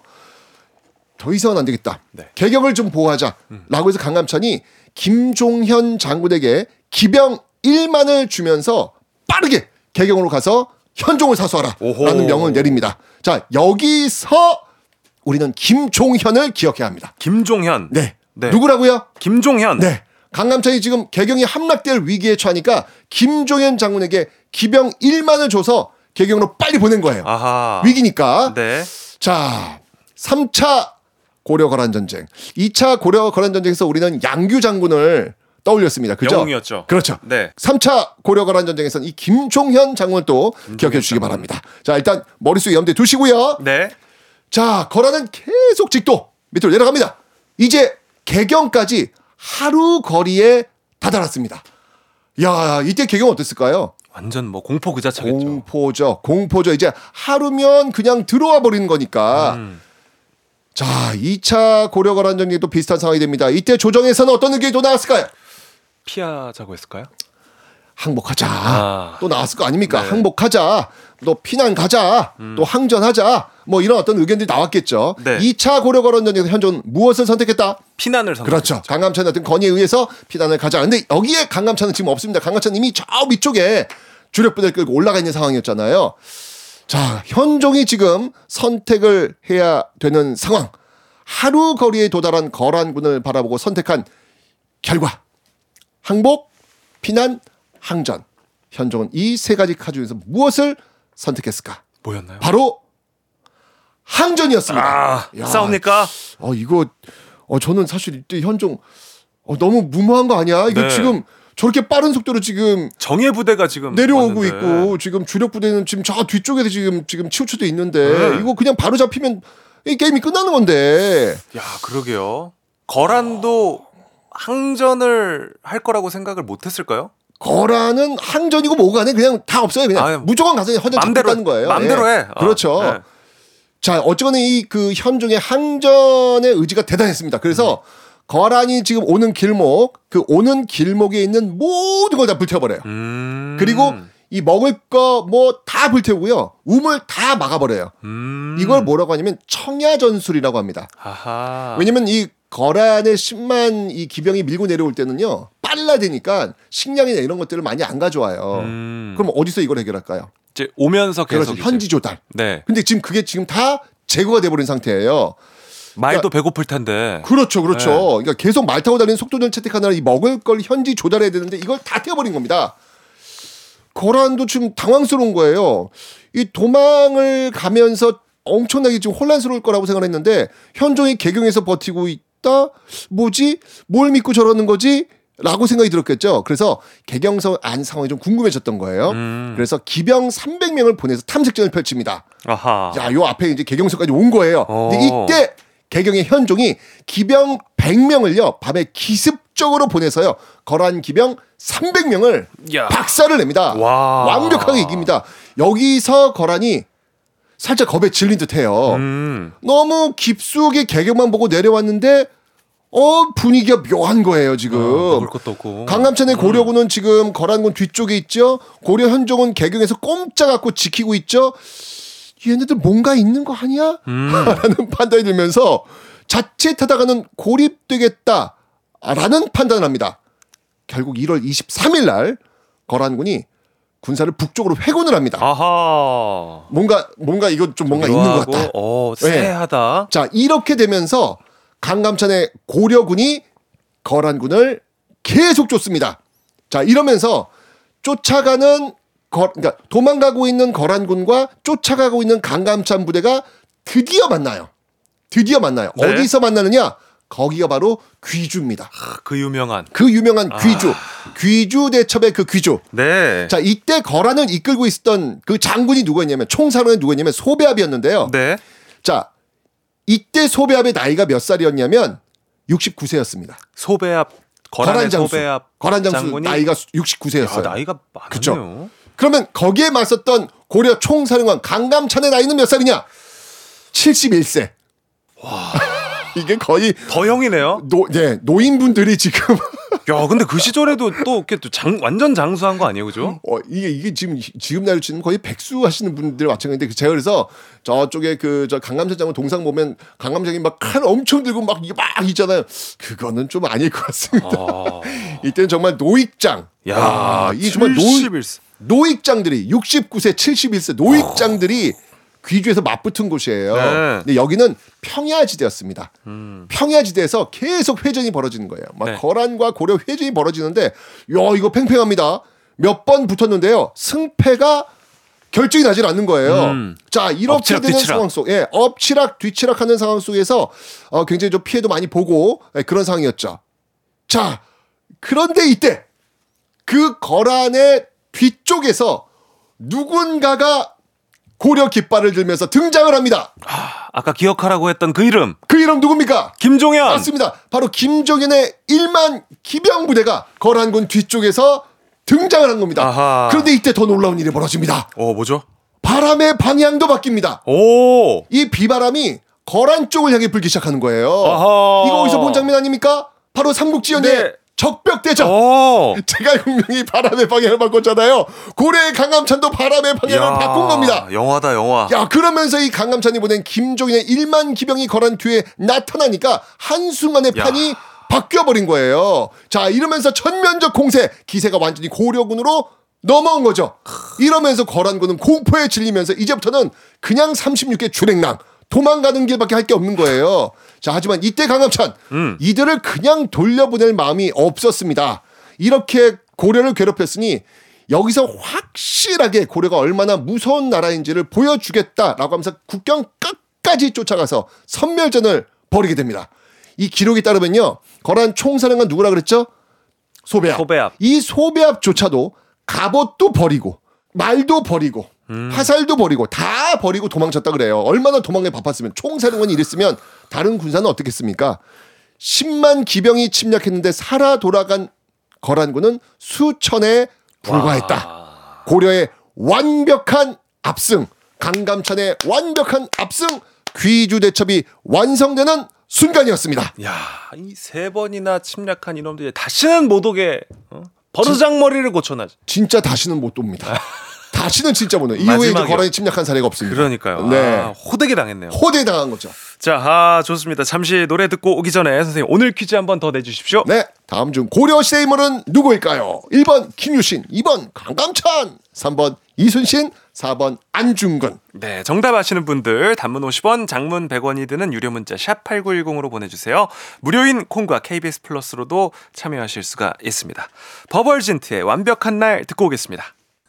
더 이상은 안 되겠다. 네. 개경을 좀 보호하자라고 해서 강감찬이 김종현 장군에게 기병 1만을 주면서 빠르게 개경으로 가서 현종을 사수하라라는. 명을 내립니다. 자 여기서 우리는 김종현을 기억해야 합니다. 김종현. 네. 네. 누구라고요? 김종현. 네. 강남찬이 지금 개경이 함락될 위기에 처하니까 김종현 장군에게 기병 1만을 줘서 개경으로 빨리 보낸 거예요. 아하. 위기니까. 네. 자, 3차 고려 거란 전쟁. 2차 고려 거란 전쟁에서 우리는 양규 장군을 떠올렸습니다. 그죠? 영웅이었죠. 그렇죠. 네. 3차 고려 거란 전쟁에서는 이 김종현 장군을 또 기억해 주시기 장군. 바랍니다. 자, 일단 머릿속에 염두에 두시고요. 네. 자, 거란은 계속 직도 밑으로 내려갑니다. 이제 개경까지 하루 거리에 다다랐습니다. 야, 이때 개경 어땠을까요? 완전 뭐 공포 그 자체겠죠. 공포죠. 공포죠. 이제 하루면 그냥 들어와 버리는 거니까. 음. 자, 2차 고려 거란 전쟁도 비슷한 상황이 됩니다. 이때 조정에서는 어떤 의견이 또 나왔을까요? 피하자고 했을까요? 항복하자. 아. 또 나왔을 거 아닙니까? 네. 음. 항복하자. 또 피난 가자. 또 항전하자. 뭐 이런 어떤 의견들이 나왔겠죠. 네. 2차 고려 거란 전쟁에서 현존 무엇을 선택했다? 피난을 선택. 그렇죠. 강감찬 어떤 건의에 의해서 피난을 가자. 근데 여기에 강감찬은 지금 없습니다. 강감찬 이미 저 위쪽에 주력 부대를 끌고 올라가 있는 상황이었잖아요. 자, 현종이 지금 선택을 해야 되는 상황. 하루 거리에 도달한 거란군을 바라보고 선택한 결과. 항복, 피난, 항전. 현종은 이 세 가지 카드 중에서 무엇을 선택했을까? 뭐였나요? 바로 항전이었습니다. 아, 야, 싸웁니까? 어 이거 어 저는 사실 이때 현종 어, 너무 무모한 거 아니야? 이거 네. 지금 저렇게 빠른 속도로 지금 정예 부대가 지금 내려오고 왔는데. 있고 지금 주력 부대는 지금 저 뒤쪽에 지금 지금 치우쳐져 있는데 네. 이거 그냥 바로 잡히면 이 게임이 끝나는 건데 야, 그러게요. 거란도 항전을 할 거라고 생각을 못 했을까요? 거라는 항전이고 뭐가 네 그냥 다 없어요 그냥 아유, 무조건 가서 맘대로 잡겠다는 거예요. 맘대로 예. 해. 어, 그렇죠. 네. 자, 어쨌거나 이 그 현종의 항전의 의지가 대단했습니다. 그래서 거란이 지금 오는 길목, 그 오는 길목에 있는 모든 걸 다 불태워버려요. 음. 그리고 이 먹을 거 뭐 다 불태우고요. 우물 다 막아버려요. 음. 이걸 뭐라고 하냐면 청야전술이라고 합니다. 아하. 왜냐면 이 거란의 10만 이 기병이 밀고 내려올 때는요. 빨라지니까 식량이나 이런 것들을 많이 안 가져와요. 음. 그럼 어디서 이걸 해결할까요? 이제 오면서 계속 그렇죠. 현지 조달. 네. 근데 지금 그게 지금 다 제거가 돼버린 상태예요. 말도 배고플 텐데. 그렇죠, 그렇죠. 네. 그러니까 계속 말 타고 다니는 속도전 채택하느라 이 먹을 걸 현지 조달해야 되는데 이걸 다 태워버린 겁니다. 거란도 지금 당황스러운 거예요. 이 도망을 가면서 엄청나게 지금 혼란스러울 거라고 생각했는데 현종이 개경에서 버티고 있다. 뭐지? 뭘 믿고 저러는 거지? 라고 생각이 들었겠죠. 그래서 개경성 안 상황이 좀 궁금해졌던 거예요. 음. 그래서 기병 300명을 보내서 탐색전을 펼칩니다. 아하. 야, 요 앞에 이제 개경서까지 온 거예요. 근데 어. 이때 개경의 현종이 기병 100명을요, 밤에 기습적으로 보내서요, 거란 기병 300명을 야. 박살을 냅니다. 와. 완벽하게 이깁니다. 여기서 거란이 살짝 겁에 질린 듯 해요. 음. 너무 깊숙이 개경만 보고 내려왔는데, 어, 분위기가 묘한 거예요, 지금. 어, 것도 없고. 강남천의 고려군은 지금 거란군 뒤쪽에 있죠. 고려 현종은 개경에서 꼼짝 않고 지키고 있죠. 얘네들 뭔가 있는 거 아니야? 음. 라는 판단이 들면서 자칫하다가는 고립되겠다라는 판단을 합니다. 결국 1월 23일 날 거란군이 군사를 북쪽으로 회군을 합니다. 아하. 뭔가 뭔가 이거 좀 뭔가 있는 것 같다. 어, 네. 쎄하다. 자 이렇게 되면서 강감찬의 고려군이 거란군을 계속 쫓습니다. 자 이러면서 쫓아가는 거, 그러니까 도망가고 있는 거란군과 쫓아가고 있는 강감찬 부대가 드디어 만나요. 드디어 만나요. 네. 어디서 만나느냐? 거기가 바로 귀주입니다. 그 유명한. 그 유명한 귀주, 귀주 대첩의 그 귀주. 네. 자 이때 거란을 이끌고 있었던 그 장군이 누구였냐면 총사령이 누구였냐면 소배합이었는데요. 네. 자 이때 소배합의 나이가 몇 살이었냐면 69세였습니다. 소배합 거란 장수, 소배압 거란 장수 장군이 나이가 69세였어요. 야, 나이가 많네요. 그쵸. 그러면 거기에 맞섰던 고려 총사령관 강감찬의 나이는 몇 살이냐? 71세. 와. 이게 거의 더 형이네요. 노, 네, 노인분들이 지금 야, 근데 그 시절에도 또 이렇게 또 장, 완전 장수한 거 아니에요, 그죠? 어, 이게 이게 지금 지금 나이로 치면 거의 백수 하시는 분들 마찬가지인데 그 제가 그래서 저쪽에 그저 장군 동상 보면 강감찬이 막 칼 엄청 들고 막 이게 막 있잖아요. 그거는 좀 아닐 것 같습니다. 이때는 정말 노익장. 야, 아, 이 정말 노 71세. 노익장들이 69세, 71세 노익장들이 귀주에서 맞붙은 곳이에요. 네. 근데 여기는 평야지대였습니다. 평야지대에서 계속 회전이 벌어지는 거예요. 막 네. 거란과 고려 회전이 벌어지는데, 야 이거 팽팽합니다. 몇 번 붙었는데요. 승패가 결정이 나질 않는 거예요. 음. 자 이렇게 엎치락, 되는 뒤치락. 상황 속, 예, 엎치락 뒤치락하는 상황 속에서 어, 굉장히 좀 피해도 많이 보고 예, 그런 상황이었죠. 자 그런데 이때 그 거란의 뒤쪽에서 누군가가 고려 깃발을 들면서 등장을 합니다. 아까 기억하라고 했던 그 이름. 그 이름 누굽니까? 김종현. 맞습니다. 바로 김종현의 1만 기병 부대가 거란군 뒤쪽에서 등장을 한 겁니다. 아하. 그런데 이때 더 놀라운 일이 벌어집니다. 어, 뭐죠? 바람의 방향도 바뀝니다. 오. 이 비바람이 거란 쪽을 향해 불기 시작하는 거예요. 아하. 이거 어디서 본 장면 아닙니까? 바로 삼국지연의 네. 적벽대전. 오. 제갈공명이 바람의 방향을 바꿨잖아요. 고려의 강감찬도 바람의 방향을 야, 바꾼 겁니다. 영화다, 영화. 야 그러면서 이 강감찬이 보낸 김종인의 1만 기병이 거란 뒤에 나타나니까 한순간에 야. 판이 바뀌어버린 거예요. 자 이러면서 전면적 공세 기세가 완전히 고려군으로 넘어온 거죠. 이러면서 거란군은 공포에 질리면서 이제부터는 그냥 36개 주랭랑 도망가는 길밖에 할 게 없는 거예요. 자 하지만 이때 강감찬 음. 이들을 그냥 돌려보낼 마음이 없었습니다. 이렇게 고려를 괴롭혔으니 여기서 확실하게 고려가 얼마나 무서운 나라인지를 보여주겠다라고 하면서 국경 끝까지 쫓아가서 선멸전을 벌이게 됩니다. 이 기록에 따르면요. 거란 총사령관 누구라 그랬죠? 소배합. 소배합. 이 소배합조차도 갑옷도 버리고 말도 버리고 화살도 버리고 다 버리고 도망쳤다 그래요. 얼마나 도망에 바빴으면 총사령관이 이랬으면 다른 군사는 어떻겠습니까? 10만 기병이 침략했는데 살아 돌아간 거란군은 수천에 불과했다. 고려의 완벽한 압승, 강감찬의 완벽한 압승, 귀주 대첩이 완성되는 순간이었습니다. 야, 이 세 번이나 침략한 이놈들이 다시는 못 오게 어? 버르장머리를 고쳐놔지. 진짜 다시는 못 옵니다. 다시는 진짜 못 옵니다. 이후에 이제 마지막이요. 거란이 침략한 사례가 없습니다. 그러니까요. 네. 아, 호되게 당했네요. 호되에 당한 거죠. 자, 아, 좋습니다. 잠시 노래 듣고 오기 전에 선생님 오늘 퀴즈 한번 더 내주십시오. 네. 다음 중 고려 시대 인물은 누구일까요? 1번 김유신, 2번 강감찬, 3번 이순신, 4번 안중근. 네, 정답 아시는 분들 단문 50원, 장문 100원이 드는 유료 문자 샵 8910으로 보내주세요. 무료인 콩과 KBS 플러스로도 참여하실 수가 있습니다. 버벌진트의 완벽한 날 듣고 오겠습니다.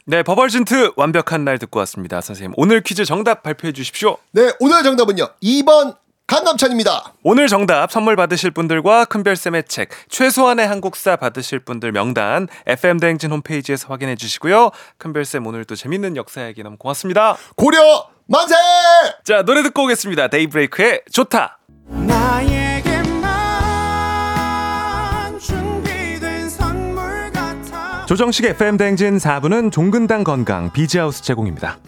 네, 버벌진트 완벽한 날 듣고 왔습니다. 선생님, 오늘 퀴즈 정답 발표해 주십시오. 네, 오늘 정답은요. 2번 강감찬입니다. 오늘 정답 선물 받으실 분들과 큰별쌤의 책 최소한의 한국사 받으실 분들 명단 FM 대행진 홈페이지에서 확인해 주시고요. 큰별쌤 오늘도 재밌는 역사 얘기 너무 고맙습니다. 고려 만세! 자 노래 듣고 오겠습니다. 데이브레이크의 좋다. 나에 조정식 FM 대행진 4부는 종근당 건강 비지하우스 제공입니다.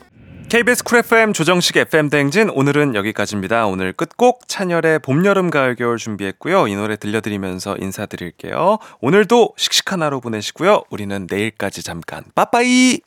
KBS 쿨 FM 조정식 FM 대행진 오늘은 여기까지입니다. 오늘 끝곡 찬열의 봄, 여름, 가을, 겨울 준비했고요. 이 노래 들려드리면서 인사드릴게요. 오늘도 씩씩한 하루 보내시고요. 우리는 내일까지 잠깐 빠빠이!